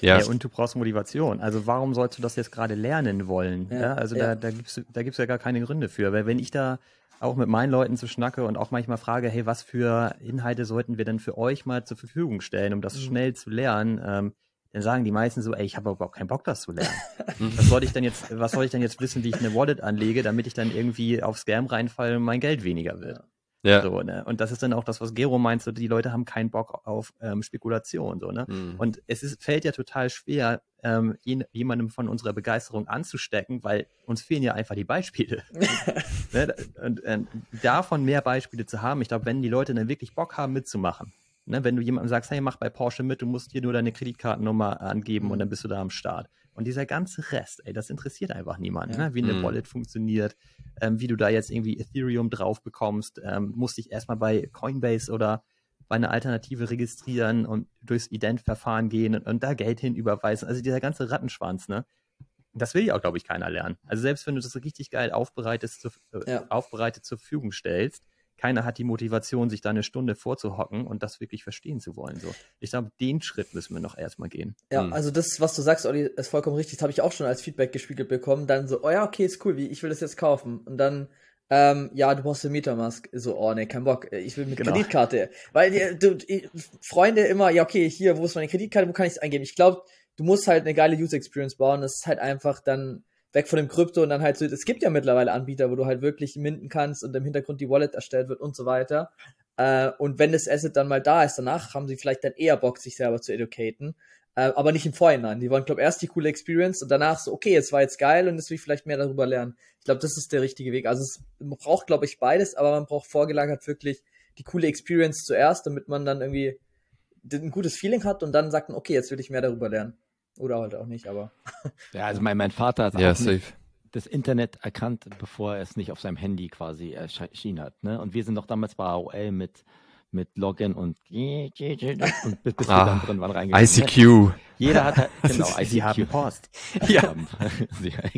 Ja. ja. und du brauchst Motivation. Also warum sollst du das jetzt gerade lernen wollen? Ja, ja also ja. da, da gibt's da gibt's ja gar keine Gründe für. Weil wenn ich da auch mit meinen Leuten zu schnacke und auch manchmal frage, hey, was für Inhalte sollten wir denn für euch mal zur Verfügung stellen, um das mhm. schnell zu lernen, ähm, dann sagen die meisten so, ey, ich habe überhaupt keinen Bock, das zu lernen. was soll ich denn jetzt, was soll ich denn jetzt wissen, wie ich eine Wallet anlege, damit ich dann irgendwie auf Scam reinfalle und mein Geld weniger wird? Ja. So, ne? Und das ist dann auch das, was Gero meint, so, die Leute haben keinen Bock auf ähm, Spekulation. So, ne? Mhm. Und es ist, fällt ja total schwer, ähm, jemandem von unserer Begeisterung anzustecken, weil uns fehlen ja einfach die Beispiele. ne? und, und, davon mehr Beispiele zu haben, ich glaube, wenn die Leute dann wirklich Bock haben mitzumachen, Ne? Wenn du jemandem sagst, hey, mach bei Porsche mit, du musst hier nur deine Kreditkartennummer angeben und dann bist du da am Start. Und dieser ganze Rest, ey, das interessiert einfach niemanden, Ja. ne? wie eine Mhm. Wallet funktioniert, ähm, wie du da jetzt irgendwie Ethereum drauf bekommst, ähm, musst dich erstmal bei Coinbase oder bei einer Alternative registrieren und durchs Ident-Verfahren gehen und, und da Geld hin überweisen. Also dieser ganze Rattenschwanz, ne? Das will ja auch, glaube ich, keiner lernen. Also selbst wenn du das richtig geil aufbereitet, zu, äh, Ja. aufbereitet zur Verfügung stellst, keiner hat die Motivation, sich da eine Stunde vorzuhocken und das wirklich verstehen zu wollen. So. Ich glaube, den Schritt müssen wir noch erstmal gehen. Ja, Mhm. also das, was du sagst, Olli, ist vollkommen richtig. Das habe ich auch schon als Feedback gespiegelt bekommen. Dann so, oh ja, okay, ist cool, wie, ich will das jetzt kaufen. Und dann, ähm, ja, du brauchst eine Metamask. So, oh nee, kein Bock. Ich will mit Genau. Kreditkarte. Weil die, du, die Freunde immer, ja, okay, hier, wo ist meine Kreditkarte, wo kann ich es eingeben? Ich glaube, du musst halt eine geile User Experience bauen. Das ist halt einfach dann weg von dem Krypto und dann halt so, es gibt ja mittlerweile Anbieter, wo du halt wirklich minden kannst und im Hintergrund die Wallet erstellt wird und so weiter. Äh, und wenn das Asset dann mal da ist, danach haben sie vielleicht dann eher Bock, sich selber zu educaten. Äh, aber nicht im Vorhinein. Die wollen, glaube erst die coole Experience und danach so, okay, jetzt war jetzt geil und jetzt will ich vielleicht mehr darüber lernen. Ich glaube, das ist der richtige Weg. Also es braucht, glaube ich, beides, aber man braucht vorgelagert wirklich die coole Experience zuerst, damit man dann irgendwie ein gutes Feeling hat und dann sagt man, okay, jetzt will ich mehr darüber lernen. Oder halt auch nicht, aber. Ja, also mein, mein Vater hat Ja, auch safe. nicht das Internet erkannt, bevor er es nicht auf seinem Handy quasi erschienen hat. Ne? Und wir sind noch damals bei AOL mit, mit Login und, und bis, bis wir Ah, dann drin waren reingegangen. ICQ. Jeder hat halt, genau, Sie haben ICQ. Post. Ja.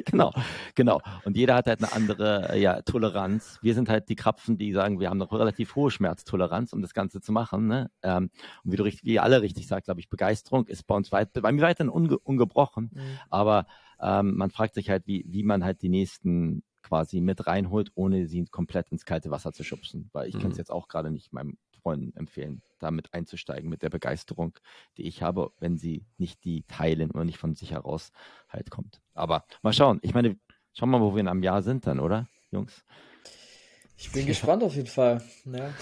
genau, genau. Und jeder hat halt eine andere äh, ja, Toleranz. Wir sind halt die Krapfen, die sagen, wir haben noch relativ hohe Schmerztoleranz, um das Ganze zu machen. Ne? Ähm, und wie du richtig, wie ihr alle richtig sagt, glaube ich, Begeisterung ist bei uns weit, bei mir weiterhin unge, ungebrochen. Aber ähm, man fragt sich halt, wie, wie man halt die nächsten quasi mit reinholt, ohne sie komplett ins kalte Wasser zu schubsen. Weil ich kann es Mhm. jetzt auch gerade nicht meinem Freunden empfehlen, damit einzusteigen mit der Begeisterung, die ich habe, wenn sie nicht die teilen oder nicht von sich heraus halt kommt. Aber mal schauen. Ich meine, schauen wir mal, wo wir in einem Jahr sind dann, oder, Jungs? Ich bin gespannt auf jeden Fall. Ja,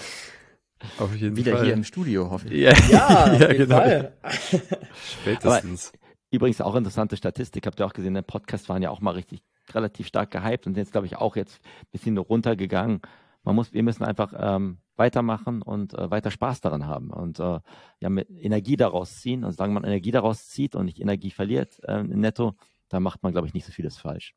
Auf jeden Wieder Fall. hier im Studio, hoffe ich. Ja, ja auf jeden genau. Fall. Spätestens. Übrigens auch interessante Statistik, habt ihr auch gesehen, der Podcast waren ja auch mal richtig relativ stark gehypt und jetzt glaube ich auch jetzt ein bisschen runtergegangen. Man muss, wir müssen einfach ähm, weitermachen und äh, weiter Spaß daran haben und äh, ja mit Energie daraus ziehen. Und solange man Energie daraus zieht und nicht Energie verliert äh, netto, dann macht man glaube ich nicht so vieles falsch.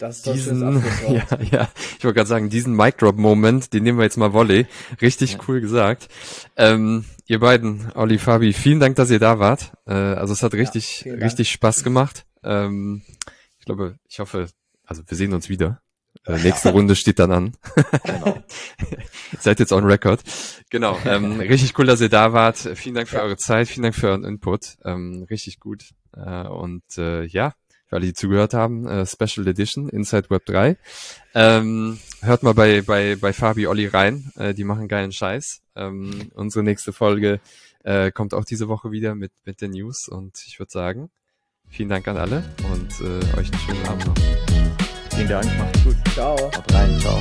Das diesen, ja, ja, ich wollte gerade sagen, diesen Mic Drop Moment, den nehmen wir jetzt mal Volley. Richtig Ja. cool gesagt. Ähm, ihr beiden, Olli, Fabi, vielen Dank, dass ihr da wart. Äh, also es hat richtig, Dank. richtig Spaß gemacht. Ähm, ich glaube, ich hoffe, also wir sehen uns wieder. Äh, nächste Runde steht dann an. Genau. Seid jetzt on record. Genau. Ähm, richtig cool, dass ihr da wart. Vielen Dank für Ja. eure Zeit, vielen Dank für euren Input. Ähm, richtig gut. Äh, und äh, ja, für alle, die zugehört haben, äh, Special Edition Inside Web 3. Ähm, hört mal bei, bei, bei Fabi Olli rein. Äh, die machen geilen Scheiß. Ähm, unsere nächste Folge äh, kommt auch diese Woche wieder mit, mit den News. Und ich würde sagen, vielen Dank an alle und äh, euch einen schönen Abend noch. Vielen Dank, macht's gut. Ciao. Haut rein, ciao.